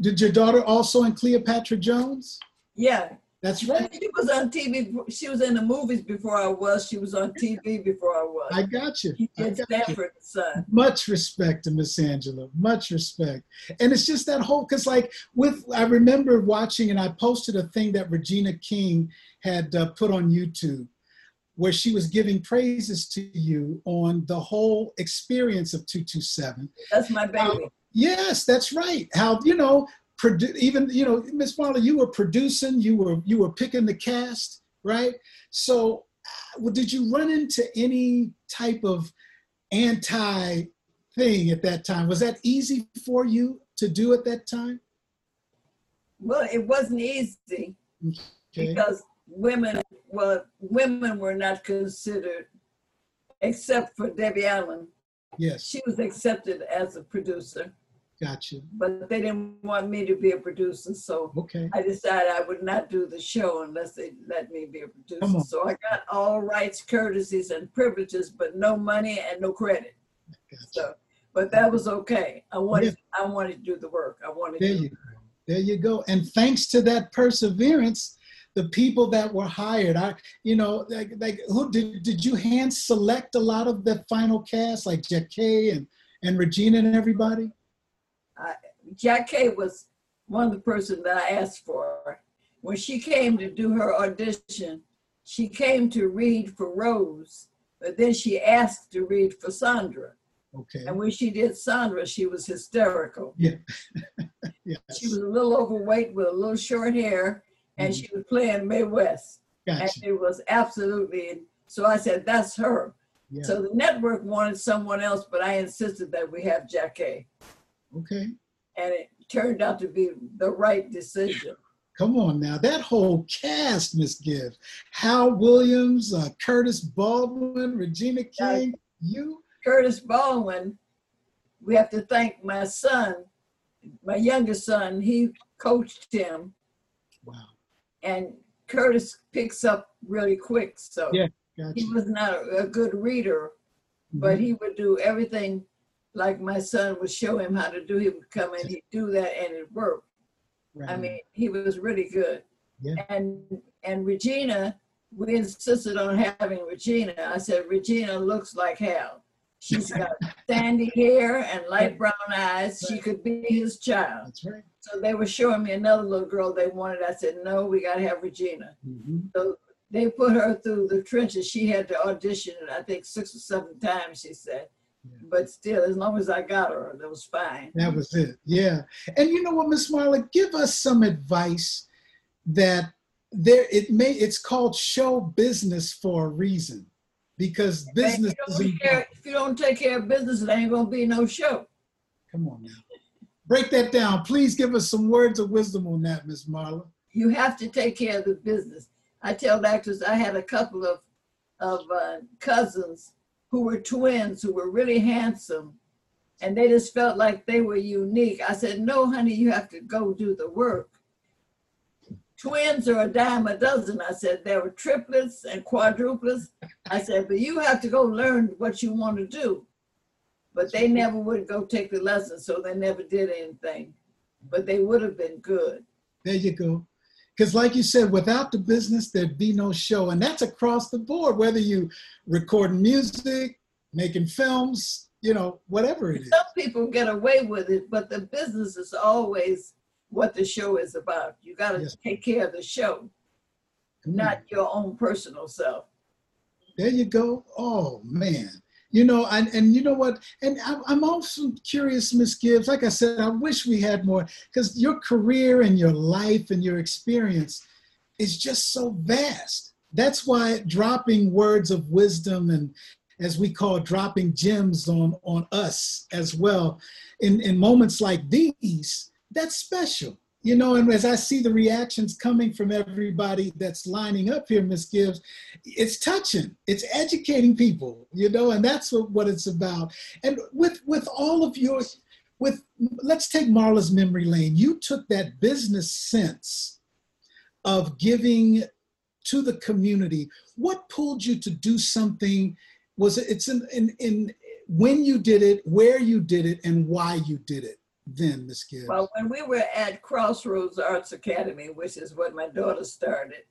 S1: Did your daughter also in Cleopatra Jones?
S3: Yeah,
S1: That's right.
S3: she was on TV. She was in the movies before I was. She was on TV before I was.
S1: I got you. I
S3: did
S1: got you.
S3: Sanford Son.
S1: Much respect to Miss Angela. Much respect. And it's just that whole, because like with, I remember watching and I posted a thing that Regina King had uh, put on YouTube where she was giving praises to you on the whole experience of 227.
S3: That's my baby.
S1: Yes, that's right. How you know, produ- even you know, Miss Marla, you were producing, you were you were picking the cast, right? So, uh, well, did you run into any type of anti thing at that time? Was that easy for you to do at that time?
S3: Well, it wasn't easy
S1: Okay.
S3: because women well women were not considered except for Debbie Allen.
S1: Yes,
S3: She was accepted as a producer,
S1: gotcha.
S3: but they didn't want me to be a producer, so
S1: Okay.
S3: I decided I would not do the show unless they let me be a producer. So I got all rights, courtesies, and privileges, but no money and no credit.
S1: Gotcha.
S3: So, but that was okay. I wanted, I wanted to do the work. I wanted
S1: There
S3: to.
S1: you go. There you go. And thanks to that perseverance, the people that were hired, I, you know, like, like who did did you hand select a lot of the final cast, like Jackée and and Regina and everybody?
S3: Jackée was one of the person that I asked for. When she came to do her audition, she came to read for Rose, but then she asked to read for Sandra.
S1: Okay.
S3: And when she did Sandra, she was hysterical. Yeah.
S1: Yes.
S3: She was a little overweight with a little short hair, and mm-hmm. she was playing Mae West. And
S1: Gotcha.
S3: it was absolutely, so I said, that's her.
S1: Yeah.
S3: So the network wanted someone else, but I insisted that we have Jackée.
S1: Okay.
S3: And it turned out to be the right decision.
S1: Come on now. That whole cast, Miss Gibbs. Hal Williams, uh, Curtis Baldwin, Regina King, you.
S3: Curtis Baldwin, we have to thank my son, my youngest son, he coached him,
S1: Wow.
S3: and Curtis picks up really quick. So
S1: Yeah,
S3: he was not a, good reader, but
S1: Mhm.
S3: he would do everything like my son would show him how to do. He would come in, he'd do that, and it worked.
S1: Right.
S3: I mean, he was really good.
S1: Yeah.
S3: And and Regina, we insisted on having Regina. I said, Regina looks like hell. She's got sandy hair and light brown eyes. She could be his child.
S1: That's right.
S3: So they were showing me another little girl they wanted. I said, no, we got to have Regina.
S1: Mm-hmm.
S3: So they put her through the trenches. She had to audition, I think, six or seven times, she said. But still, as long as I got her, that was fine.
S1: That was it. Yeah. And you know what, Miss Marla, give us some advice that there it may it's called show business for a reason. Because business
S3: if, you don't care, if you don't take care of business, there ain't gonna be no show.
S1: Come on now. Break that down. Please give us some words of wisdom on that, Miss Marla.
S3: You have to take care of the business. I tell actors I had a couple of of uh, cousins who were twins who were really handsome, and they just felt like they were unique. I said, "No, honey, you have to go do the work." twins are a dime a dozen. I said, there were triplets and quadruplets. I said, but you have to go learn what you want to do. But they never would go take the lesson, so they never did anything. But they would have been good.
S1: There you go. Because, like you said, without the business, there'd be no show. And that's across the board, whether you record music, making films, you know, whatever it is.
S3: Some people get away with it, but the business is always what the show is about. You got to yes. take care of the show, not your own personal self.
S1: There you go. Oh, man you know and, and you know what? And i'm also curious miss gibbs like i said i wish we had more because your career and your life and your experience is just so vast. That's why dropping words of wisdom and as we call dropping gems on on us as well in in moments like these that's special you know, and as I see the reactions coming from everybody that's lining up here, Miss Gibbs, it's touching. It's educating people, you know, and that's what, what it's about. And with with all of your, with let's take Marla's memory lane. You took that business sense of giving to the community. What pulled you to do something? Was it, it's in, in in when you did it, where you did it, and why you did it? Then, Miss Gibbs?
S3: Well, when we were at Crossroads Arts Academy, which is what my daughter started,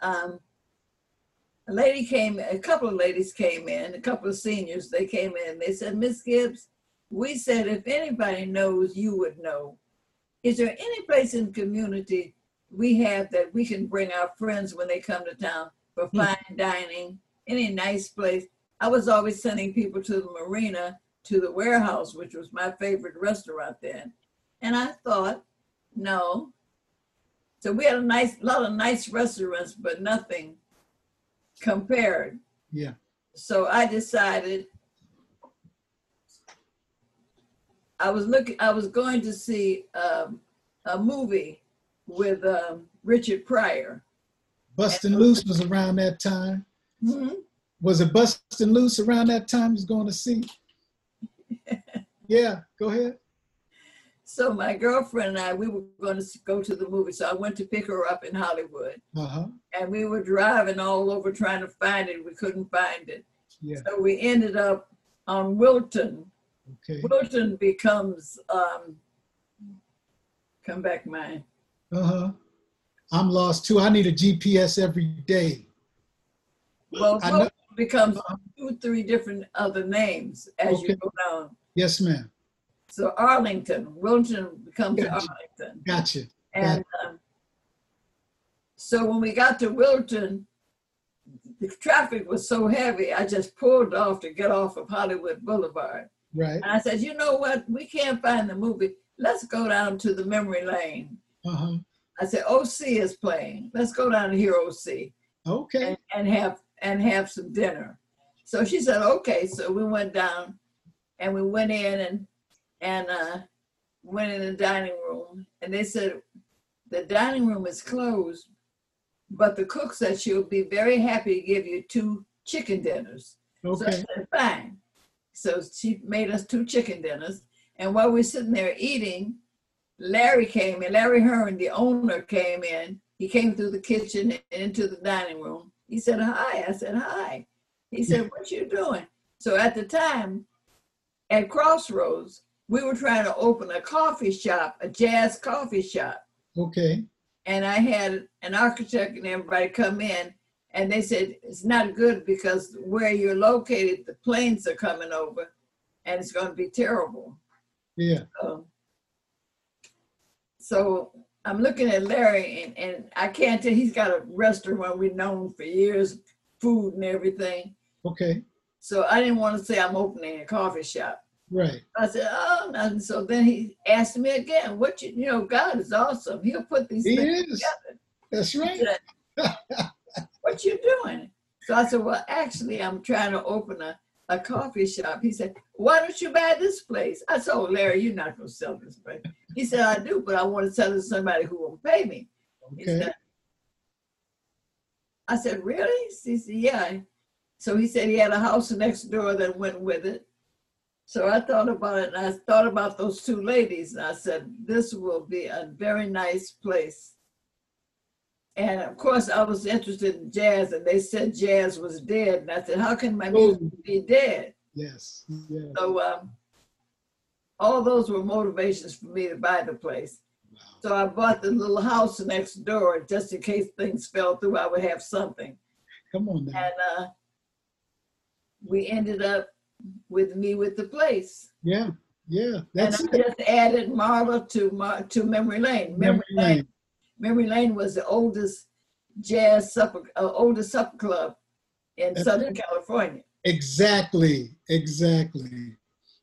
S3: um, a lady came, a couple of ladies came in, a couple of seniors, they came in, they said, Miss Gibbs, we said if anybody knows, you would know. Is there any place in the community we have that we can bring our friends when they come to town for hmm. fine dining, any nice place? I was always sending people to the marina to the warehouse, which was my favorite restaurant then. And I thought, no. So we had a nice lot of nice restaurants, but nothing compared.
S1: Yeah.
S3: So I decided I was looking I was going to see um, a movie with um, Richard Pryor.
S1: Bustin' Loose was around that time. Mm-hmm. Was it Bustin' Loose around that time? He's going to see. Yeah, go ahead.
S3: So my girlfriend and I, we were going to go to the movie. So I went to pick her up in Hollywood.
S1: Uh-huh.
S3: And we were driving all over trying to find it. We couldn't find it.
S1: Yeah.
S3: So we ended up on Wilton.
S1: Okay.
S3: Wilton becomes, um, come back mine.
S1: Uh-huh. I'm lost too. I need a GPS every day.
S3: Well, Wilton becomes uh-huh. two, three different other names as okay. you go down.
S1: Yes, ma'am.
S3: So Arlington, Wilton becomes gotcha. Arlington.
S1: Gotcha.
S3: And um, so when we got to Wilton, the traffic was so heavy, I just pulled off to get off of Hollywood Boulevard.
S1: Right.
S3: And I said, you know what? We can't find the movie. Let's go down to the memory lane.
S1: Uh-huh.
S3: I said, OC is playing. Let's go down to hear OC.
S1: Okay.
S3: And, and have and have some dinner. So she said, okay. So we went down and we went in and and uh, went in the dining room, and they said the dining room is closed, but the cook said she'll be very happy to give you two chicken dinners.
S1: Okay.
S3: So said, fine. So she made us two chicken dinners, and while we're sitting there eating, Larry came in. Larry Hearn, the owner, came in. He came through the kitchen and into the dining room. He said, hi. I said, hi. He said, what you doing? So at the time, at Crossroads, we were trying to open a coffee shop, a jazz coffee shop.
S1: Okay.
S3: And I had an architect and everybody come in, and they said it's not good because where you're located, the planes are coming over, and it's going to be terrible.
S1: Yeah.
S3: So, so I'm looking at Larry, and, and I can't tell. He's got a restaurant we've known for years, food and everything.
S1: Okay.
S3: So I didn't want to say I'm opening a coffee shop.
S1: Right.
S3: I said, oh, and so then he asked me again, what you, you know, God is awesome. He'll put these
S1: he
S3: things
S1: is.
S3: together.
S1: That's right.
S3: Said, what you doing? So I said, well, actually, I'm trying to open a, a coffee shop. He said, why don't you buy this place? I said, oh, Larry, you're not going to sell this place. He said, I do, but I want to sell it to somebody who will pay me.
S1: Okay.
S3: Said, I said, really? He said, yeah. So he said he had a house next door that went with it. So I thought about it and I thought about those two ladies and I said, this will be a very nice place And of course, I was interested in jazz, and they said jazz was dead. And I said, "How can my music
S1: Oh.
S3: be dead?"
S1: Yes. Yeah.
S3: So um, all those were motivations for me to buy the place.
S1: Wow.
S3: So I bought the little house next door just in case things fell through. I would have something.
S1: Come on now.
S3: And uh, we ended up with me with the place.
S1: Yeah. Yeah.
S3: And
S1: That's
S3: I just added Marla to Mar- to Memory Lane.
S1: memory lane.
S3: Memory Lane was the oldest jazz supper, uh, oldest supper club in
S1: That's
S3: Southern California.
S1: Exactly, exactly.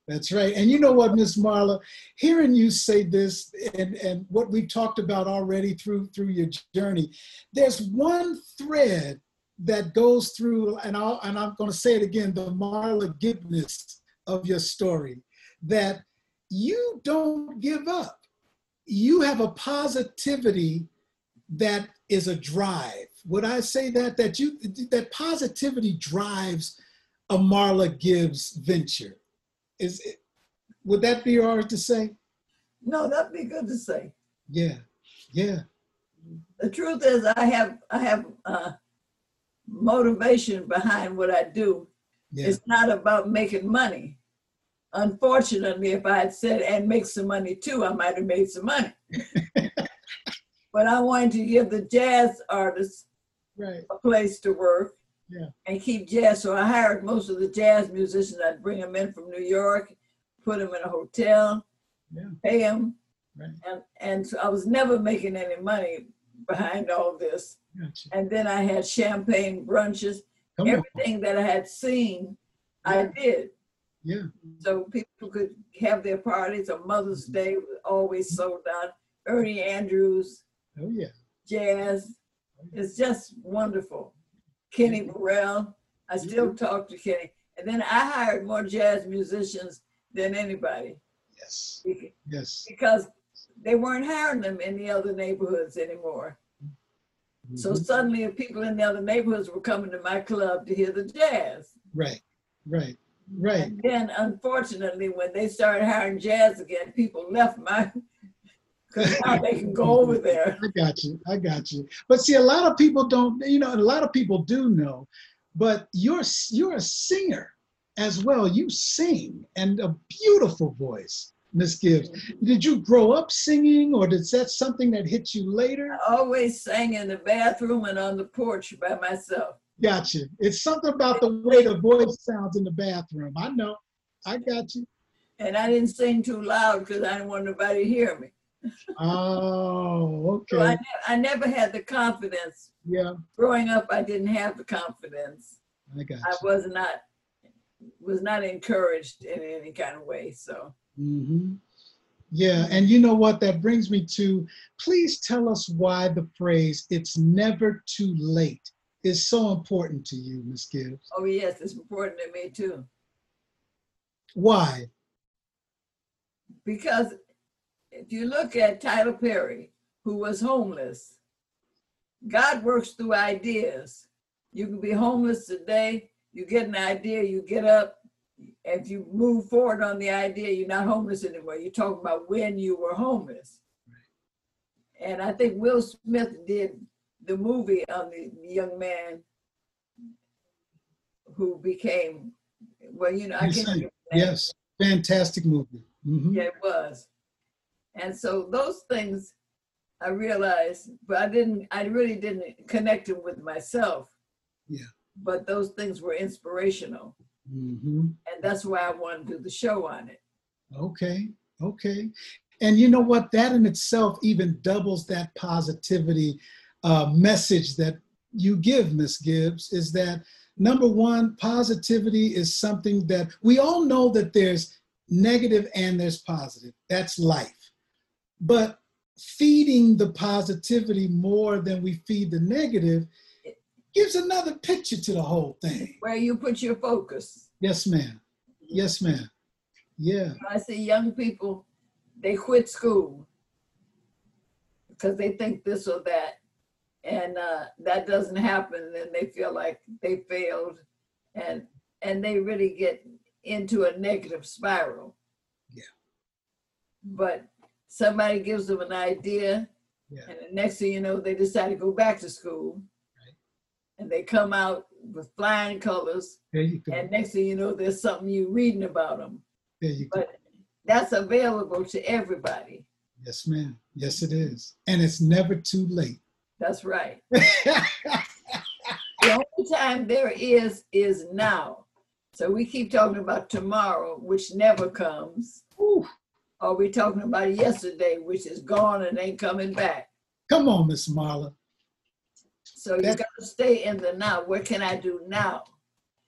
S1: That's right. And you know what, Miss Marla, hearing you say this and, and what we've talked about already through through your journey, there's one thread that goes through, and I'll and I'm gonna say it again, the Marla Gibbness of your story, that you don't give up. You have a positivity that is a drive. Would I say that? That you that positivity drives a Marla Gibbs venture. Is it, would that be hard to say?
S3: No, that'd be good to say.
S1: Yeah, yeah,
S3: The truth is, I have I have uh, motivation behind what I do.
S1: yeah,
S3: It's not about making money. Unfortunately, if I had said and make some money too, I might have made some money. but I wanted to give the jazz artists
S1: right.
S3: a place to work
S1: Yeah.
S3: and keep jazz. So I hired most of the jazz musicians. I'd bring them in from New York, put them in a hotel,
S1: Yeah.
S3: pay them.
S1: Right.
S3: And, and so I was never making any money behind all this.
S1: Gotcha.
S3: And then I had champagne brunches.
S1: Come on.
S3: Everything that I had seen, I did.
S1: Yeah,
S3: So people could have their parties. On Mother's mm-hmm. Day was always sold out. Ernie Andrews,
S1: oh yeah,
S3: jazz. Oh, it's just wonderful. Kenny Burrell. I still talk to Kenny. And then I hired more jazz musicians than anybody
S1: yes, yes.
S3: because they weren't hiring them in the other neighborhoods anymore. So
S1: Mhm.
S3: suddenly people in the other neighborhoods were coming to my club to hear the jazz.
S1: Right, right, right.
S3: And then unfortunately, when they started hiring jazz again, people left my, because now they can go over there.
S1: I got you. I got you. But see, a lot of people don't. You know, and a lot of people do know. But you're you're a singer as well. You sing and a beautiful voice, Miss Gibbs. Did you grow up singing, or is that something that hit you later?
S3: I always sang in the bathroom and on the porch by myself.
S1: Gotcha. It's something about the way the voice sounds in the bathroom. I know. I got you.
S3: And I didn't sing too loud because I didn't want nobody to hear me.
S1: Oh,
S3: So I,
S1: okay.
S3: ne- I never had the confidence.
S1: Yeah,
S3: Growing up, I didn't have the confidence.
S1: I got
S3: I was not was not encouraged in any kind of way. So
S1: hmm Yeah, and you know what? That brings me to please tell us why the phrase "it's never too late" is so important to you, Miss Gibbs.
S3: oh yes, it's important to me too.
S1: Why?
S3: Because if you look at Tyler Perry, who was homeless, God works through ideas. You can be homeless today, you get an idea, you get up. If you move forward on the idea, you're not homeless anymore. You're talking about when you were homeless. And I think Will Smith did the movie on the young man who became, well, you know, I can't
S1: sir.
S3: think of his name.
S1: Yes, fantastic movie. Mhm.
S3: Yeah, it was. And so those things I realized, but I didn't, I really didn't connect them with myself.
S1: Yeah.
S3: But those things were inspirational.
S1: Mhm.
S3: And that's why I wanted to do the show on it.
S1: Okay, okay. And you know what? That in itself even doubles that positivity uh, message that you give, Miss Gibbs, is that number one, positivity is something that we all know that there's negative and there's positive. That's life. But feeding the positivity more than we feed the negative gives another picture to the whole thing.
S3: Where you put your focus.
S1: Yes, ma'am. Yes, ma'am. Yeah.
S3: I see young people, they quit school because they think this or that. And uh, that doesn't happen, and they feel like they failed, and and they really get into a negative spiral.
S1: Yeah.
S3: But somebody gives them an idea, Yeah. And the next thing you know, they decide to go back to school. And they come out with flying colors.
S1: There you go.
S3: And next thing you know, there's something you're reading about them.
S1: There you go.
S3: That's available to everybody.
S1: Yes, ma'am. Yes, it is. And it's never too late.
S3: That's right. the only time there is, is now. So we keep talking about tomorrow, which never comes. Ooh. Or we talking about yesterday, which is gone and ain't coming back.
S1: Come on, Miss Marla.
S3: So you got to stay in the now. What can I do now?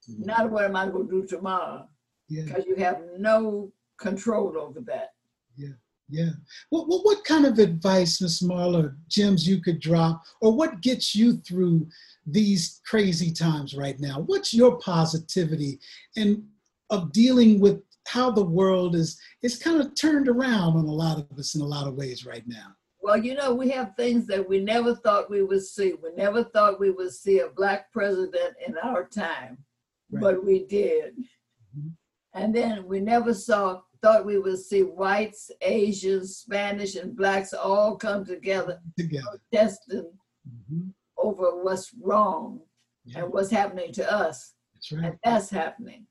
S3: Mm-hmm. Not what am I going to do tomorrow? Because yeah. you have no control over that.
S1: Yeah. Yeah. Well, well, what kind of advice, Miss Marla, gems you could drop, or what gets you through these crazy times right now? What's your positivity and of dealing with how the world is is kind of turned around on a lot of us in a lot of ways right now?
S3: Well, you know, we have things that we never thought we would see. We never thought we would see a black president in our time, right. but we did. Mm-hmm. And then we never saw thought we would see whites, Asians, Spanish, and blacks all come together,
S1: together.
S3: protesting mm-hmm. over what's wrong yeah. and what's happening to us.
S1: That's right.
S3: And that's happening.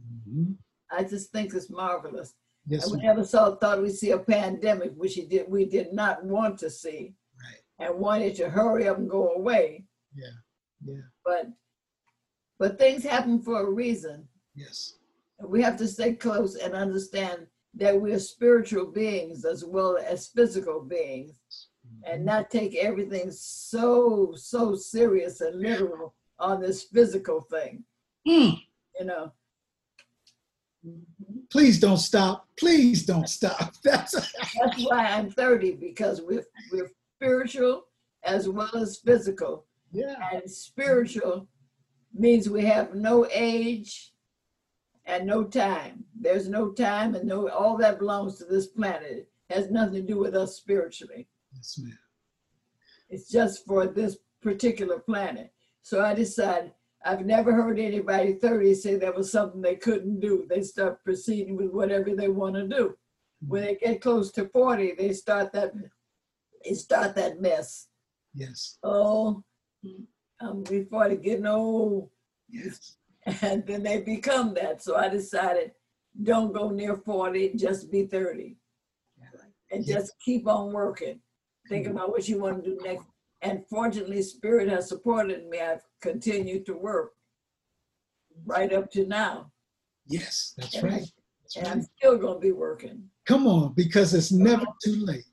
S3: Mm-hmm. I just think it's marvelous. Yes, and we never saw thought we'd see a pandemic, which we did we did not want to see,
S1: right.
S3: and wanted to hurry up and go away.
S1: Yeah, yeah.
S3: But but things happen for a reason.
S1: Yes.
S3: We have to stay close and understand that we are spiritual beings as well as physical beings mm-hmm. and not take everything so, so serious and literal on this physical thing.
S1: Mm.
S3: You know.
S1: Please don't stop. Please don't stop. That's
S3: that's why I'm 30 because we're we're spiritual as well as physical.
S1: Yeah.
S3: And spiritual means we have no age, and no time. There's no time and no all that belongs to this planet. It has nothing to do with us spiritually.
S1: Yes, ma'am.
S3: It's just for this particular planet. So I decided I've never heard anybody 30 say there was something they couldn't do. They start proceeding with whatever they want to do. When they get close to 40, they start that they start that mess.
S1: Yes.
S3: Oh, I'm before to getting old.
S1: Yes
S3: and then they become that. So I decided, don't go near 40, just be 30. And just keep on working. Think about what you want to do next. And fortunately, Spirit has supported me. I've continued to work right up to now.
S1: Yes, that's and right. That's
S3: and right. I'm still going to be working.
S1: Come on, because it's never too late.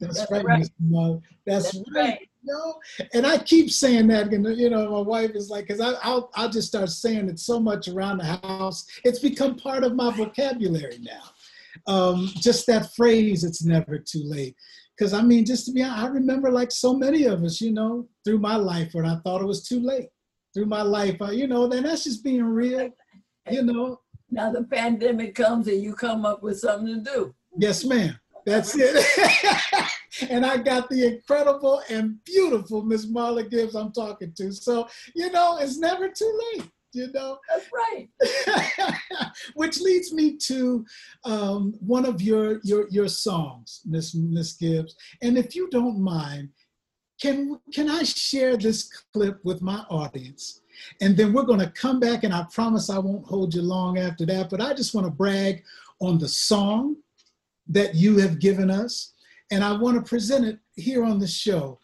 S1: That's, that's right, right. Mr. That's, that's right. right know? And I keep saying that, and you know, my wife is like, because I'll I'll just start saying it so much around the house. It's become part of my vocabulary now. Um, just that phrase, "It's never too late." Because I mean, just to be honest, I remember like so many of us, you know, through my life when I thought it was too late. Through my life, uh, you know, then that's just being real, you know.
S3: Now the pandemic comes and you come up with something to do.
S1: Yes, ma'am. That's it. and I got the incredible and beautiful Miss Marla Gibbs I'm talking to. So, you know, it's never too late. You know,
S3: that's right.
S1: Which leads me to um, one of your your your songs, Miss Miss Gibbs. And if you don't mind, can can I share this clip with my audience? And then we're going to come back, and I promise I won't hold you long after that. But I just want to brag on the song that you have given us. And I want to present it here on the show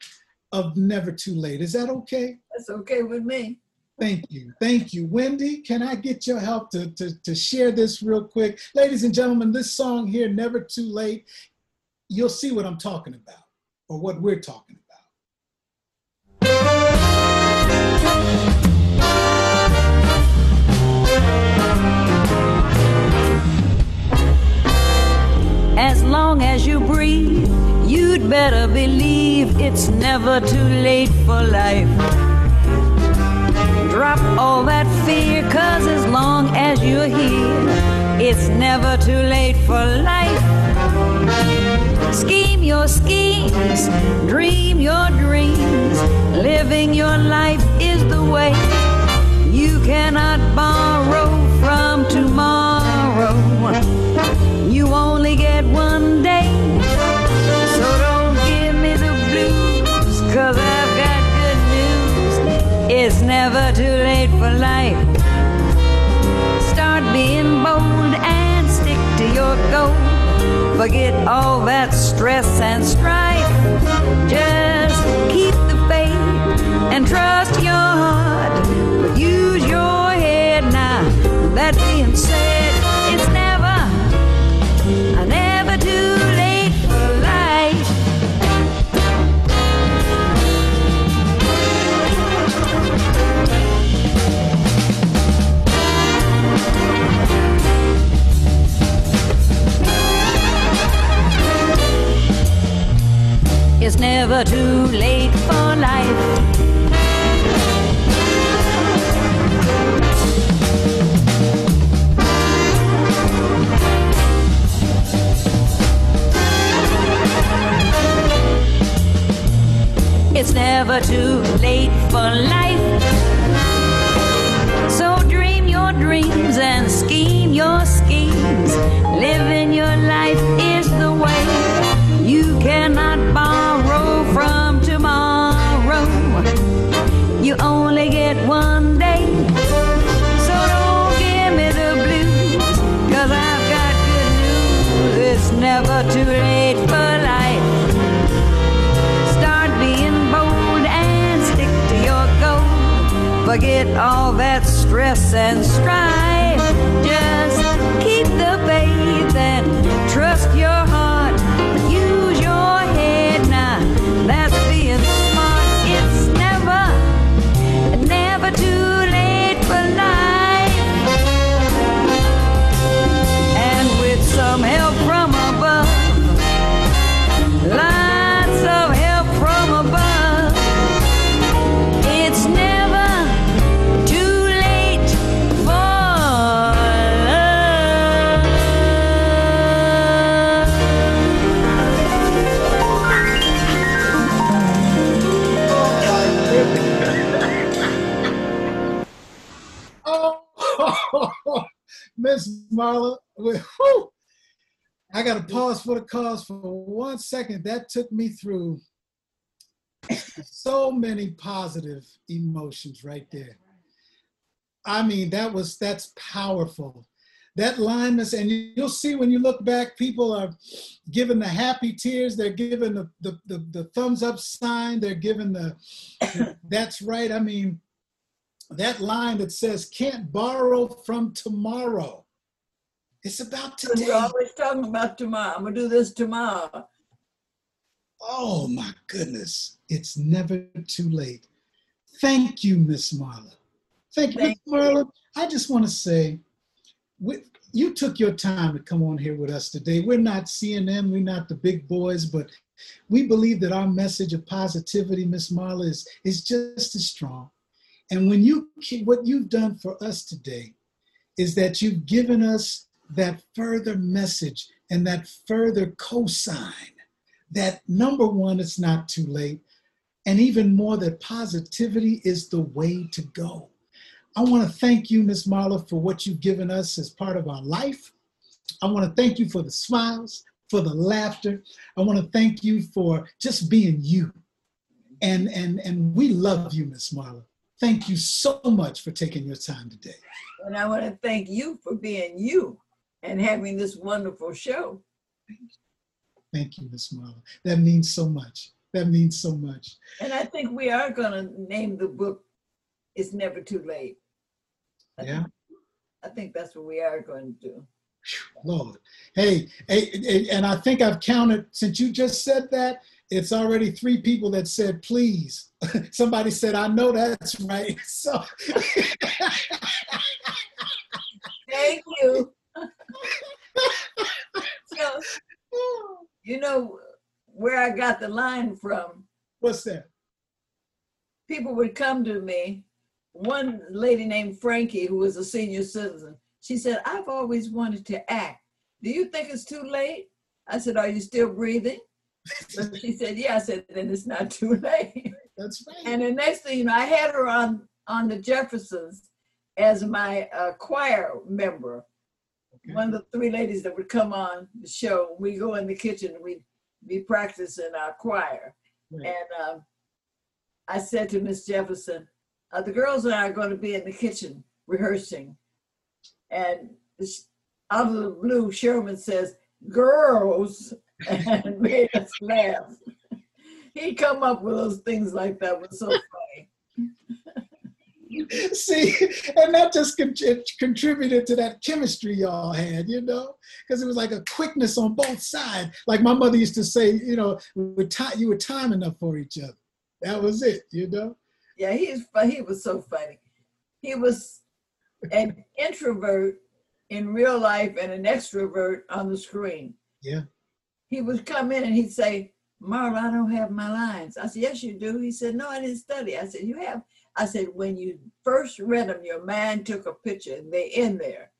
S1: of Never Too Late. Is that okay?
S3: That's okay with me.
S1: Thank you. Thank you. Wendy, can I get your help to, to, to share this real quick? Ladies and gentlemen, this song here, Never Too Late, you'll see what I'm talking about or what we're talking about.
S4: As long as you breathe, you'd better believe it's never too late for life. Drop all that fear, cause as long as you're here, it's never too late for life. Scheme your schemes, dream your dreams. Living your life is the way. You cannot borrow from tomorrow. You only get one day.
S3: never too late for life. Start being bold and stick to your goal. Forget all that stress and strife.
S1: Second. That took me through so many positive emotions right there. I mean, that was that's powerful. That line is, and you'll see when you look back, people are giving the happy tears. They're giving the the, the, the thumbs up sign. They're giving the that's right. I mean, that line that says can't borrow from tomorrow. It's about today.
S5: We're always talking about tomorrow. I'm gonna do this tomorrow.
S1: Oh my goodness. It's never too late. Thank you, Miss Marla. Thank you, Miss Marla. I just want to say, you took your time to come on here with us today. We're not CNN, we're not the big boys, but we believe that our message of positivity, Miss Marla, is, is just as strong. And when you what you've done for us today is that you've given us that further message and that further cosign that number one, it's not too late. And even more, that positivity is the way to go. I want to thank you, Miss Marla, for what you've given us as part of our life. I want to thank you for the smiles, for the laughter. I want to thank you for just being you. And, and, and we love you, Miss Marla. Thank you so much for taking your time today.
S5: And I want to thank you for being you and having this wonderful show.
S1: Thank you, Miss Marla. That means so much. That means so much.
S5: And I think we are gonna name the book It's Never Too Late. I
S1: Yeah.
S5: think- I think that's what we are going to do.
S1: Lord. Hey, hey, and I think I've counted since you just said that, it's already three people that said, please. Somebody said, I know that's right. So
S5: Thank you. So, you know where I got the line from?
S1: what's that?
S5: People would come to me. One lady named Frankie, who was a senior citizen, she said, I've always wanted to act. Do you think it's too late? I said, Are you still breathing? She said, Yeah. I said, Then it's not too late.
S1: That's right.
S5: And the next thing you know, I had her on on the Jeffersons as my uh, choir member. One of the three ladies that would come on the show. We go in the kitchen and we be practicing our choir.
S1: Right.
S5: And um, I said to Miss Jefferson, uh, "The girls and I are going to be in the kitchen rehearsing." And this, out of the blue, Sherman says,
S3: girls and made us laugh. He come up with those things like that was so funny.
S1: See, and that just con- contributed to that chemistry y'all had, you know, because it was like a quickness on both sides. Like my mother used to say, you know, you were time enough for each other. That was it, you know.
S3: Yeah, he's he was so funny. He was an introvert in real life and an extrovert on the screen.
S1: Yeah.
S3: He would come in and he'd say, Marla, I don't have my lines. I said, Yes, you do. He said, No, I didn't study. I said, You have. I said, When you first read them, your mind took a picture and they in there.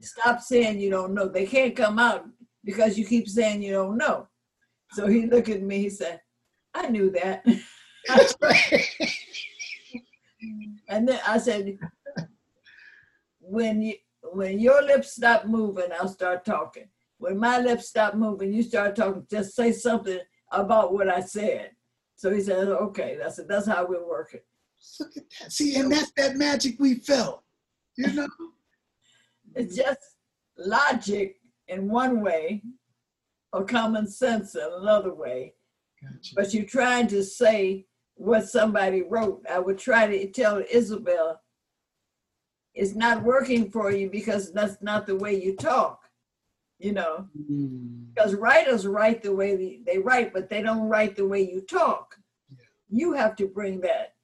S3: Stop saying you don't know. They can't come out because you keep saying you don't know. So he looked at me, he said, I knew that. and then I said, when you when your lips stop moving, I'll start talking. When my lips stop moving, you start talking. Just say something about what I said. So he said, okay, that's it. That's how we're working.
S1: Look at that. See, and that's that magic we felt. You know?
S3: it's just logic in one way or common sense in another way. Gotcha. But you're trying to say what somebody wrote. I would try to tell Isabel, it's not working for you because that's not the way you talk you know mm. because writers write the way they, they, write but they don't write the way you talk yeah. you have to bring that.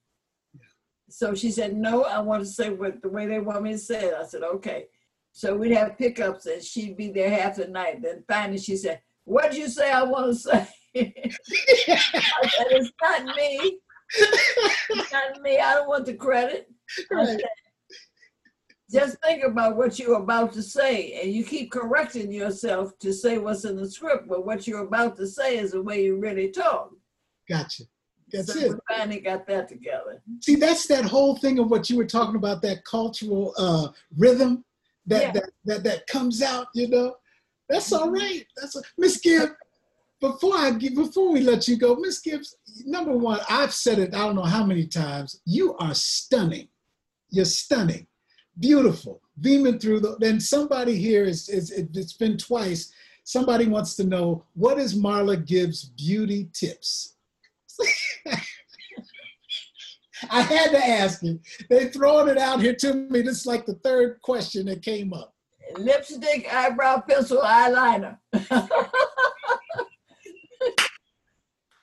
S3: So she said no i want to say what the way they want me to say it. I said okay. So we'd have pickups and she'd be there half the night. Then finally she said what did you say i want to say? I said it's not me. It's not me. I don't want the credit. Said, just think about what you're about to say and you keep correcting yourself to say what's in the script but what you're about to say is the way you really talk.
S1: Gotcha that's
S3: so
S1: it
S3: we finally got that together
S1: see that's that whole thing of what you were talking about that cultural uh, rhythm that, yeah. that that that comes out you know that's all right that's miss gibb before i give before we let you go miss gibbs number one i've said it i don't know how many times you are stunning you're stunning beautiful, beaming through the. Then somebody here is, is it, it's been twice. Somebody wants to know what is Marla Gibbs' beauty tips. I had to ask you. They throwing it out here to me. This is like the third question that came up.
S3: Lipstick, eyebrow pencil, eyeliner.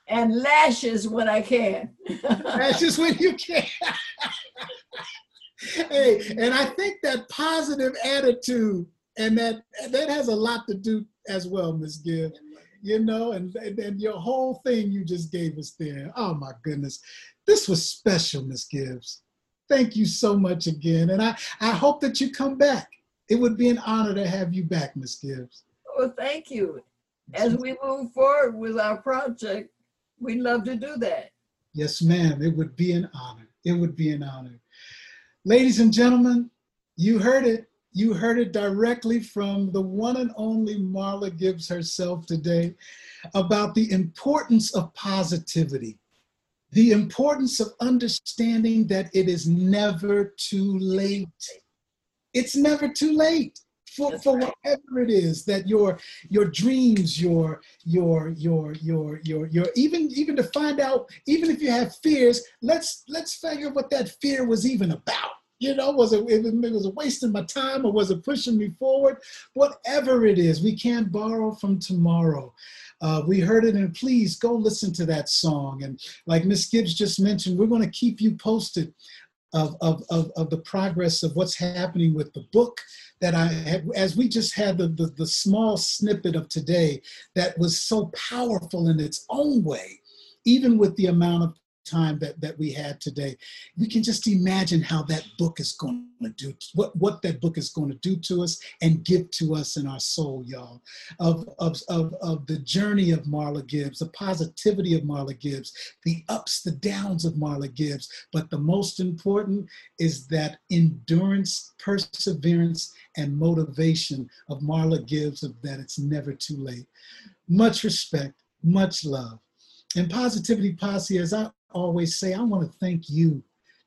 S3: and lashes when I can.
S1: lashes when you can hey, and I think that positive attitude and that that has a lot to do as well, Miss Gibb. You know, and, and, and your whole thing you just gave us there. Oh my goodness. This was special, Miss Gibbs. Thank you so much again. And I, I hope that you come back. It would be an honor to have you back, Miss Gibbs.
S3: Well, thank you. As we move forward with our project, we'd love to do that.
S1: Yes, ma'am. It would be an honor. It would be an honor. Ladies and gentlemen, you heard it. You heard it directly from the one and only Marla Gibbs herself today about the importance of positivity, the importance of understanding that it is never too late. It's never too late for, for whatever it is that your your dreams your your your your your your even even to find out even if you have fears let's let's figure out what that fear was even about you know was it, it, was wasting my time or was it pushing me forward whatever it is we can't borrow from tomorrow uh, we heard it, and please go listen to that song. And like Miss Gibbs just mentioned, we're going to keep you posted of, of, of, of, the progress of what's happening with the book that I as we just had the, the, the small snippet of today that was so powerful in its own way, even with the amount of time that, that we had today. We can just imagine how that book is going to do, what, what that book is going to do to us and give to us in our soul, y'all. Of, of, of, of the journey of Marla Gibbs, the positivity of Marla Gibbs, the ups, the downs of Marla Gibbs. But the most important is that endurance, perseverance, and motivation of Marla Gibbs of that it's never too late. Much respect, much love. And Positivity Posse, as I always say, I want to thank you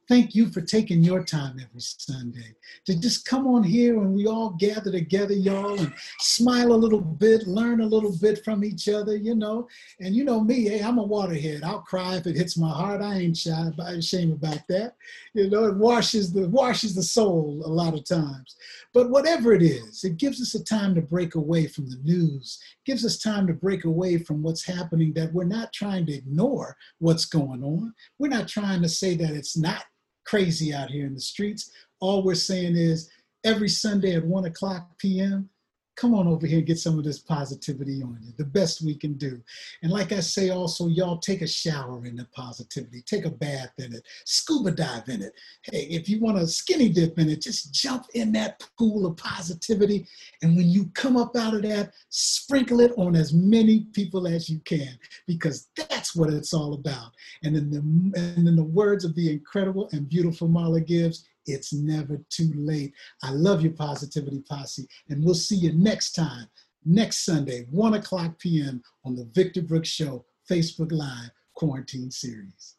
S1: Thank you for taking your time every Sunday to just come on here and we all gather together, y'all, and smile a little bit, learn a little bit from each other, you know. And you know me, hey, I'm a waterhead. I'll cry if it hits my heart. I ain't shy, ashamed about that. You know, it washes the washes the soul a lot of times. But whatever it is, it gives us a time to break away from the news, It gives us time to break away from what's happening. That we're not trying to ignore what's going on. We're not trying to say that it's not crazy out here in the streets. All we're saying is every Sunday at 1 o'clock p.m., come on over here and get some of this positivity on you, the best we can do. And like I say, also, y'all take a shower in the positivity, take a bath in it, scuba dive in it. Hey, if you want to skinny dip in it, just jump in that pool of positivity. And when you come up out of that, sprinkle it on as many people as you can, because that's what it's all about. And in the, and in the words of the incredible and beautiful Marla Gibbs, it's never too late. I love your positivity posse, and we'll see you next time, next Sunday, 1 o'clock p.m. on the Victor Brooks Show Facebook Live Quarantine Series.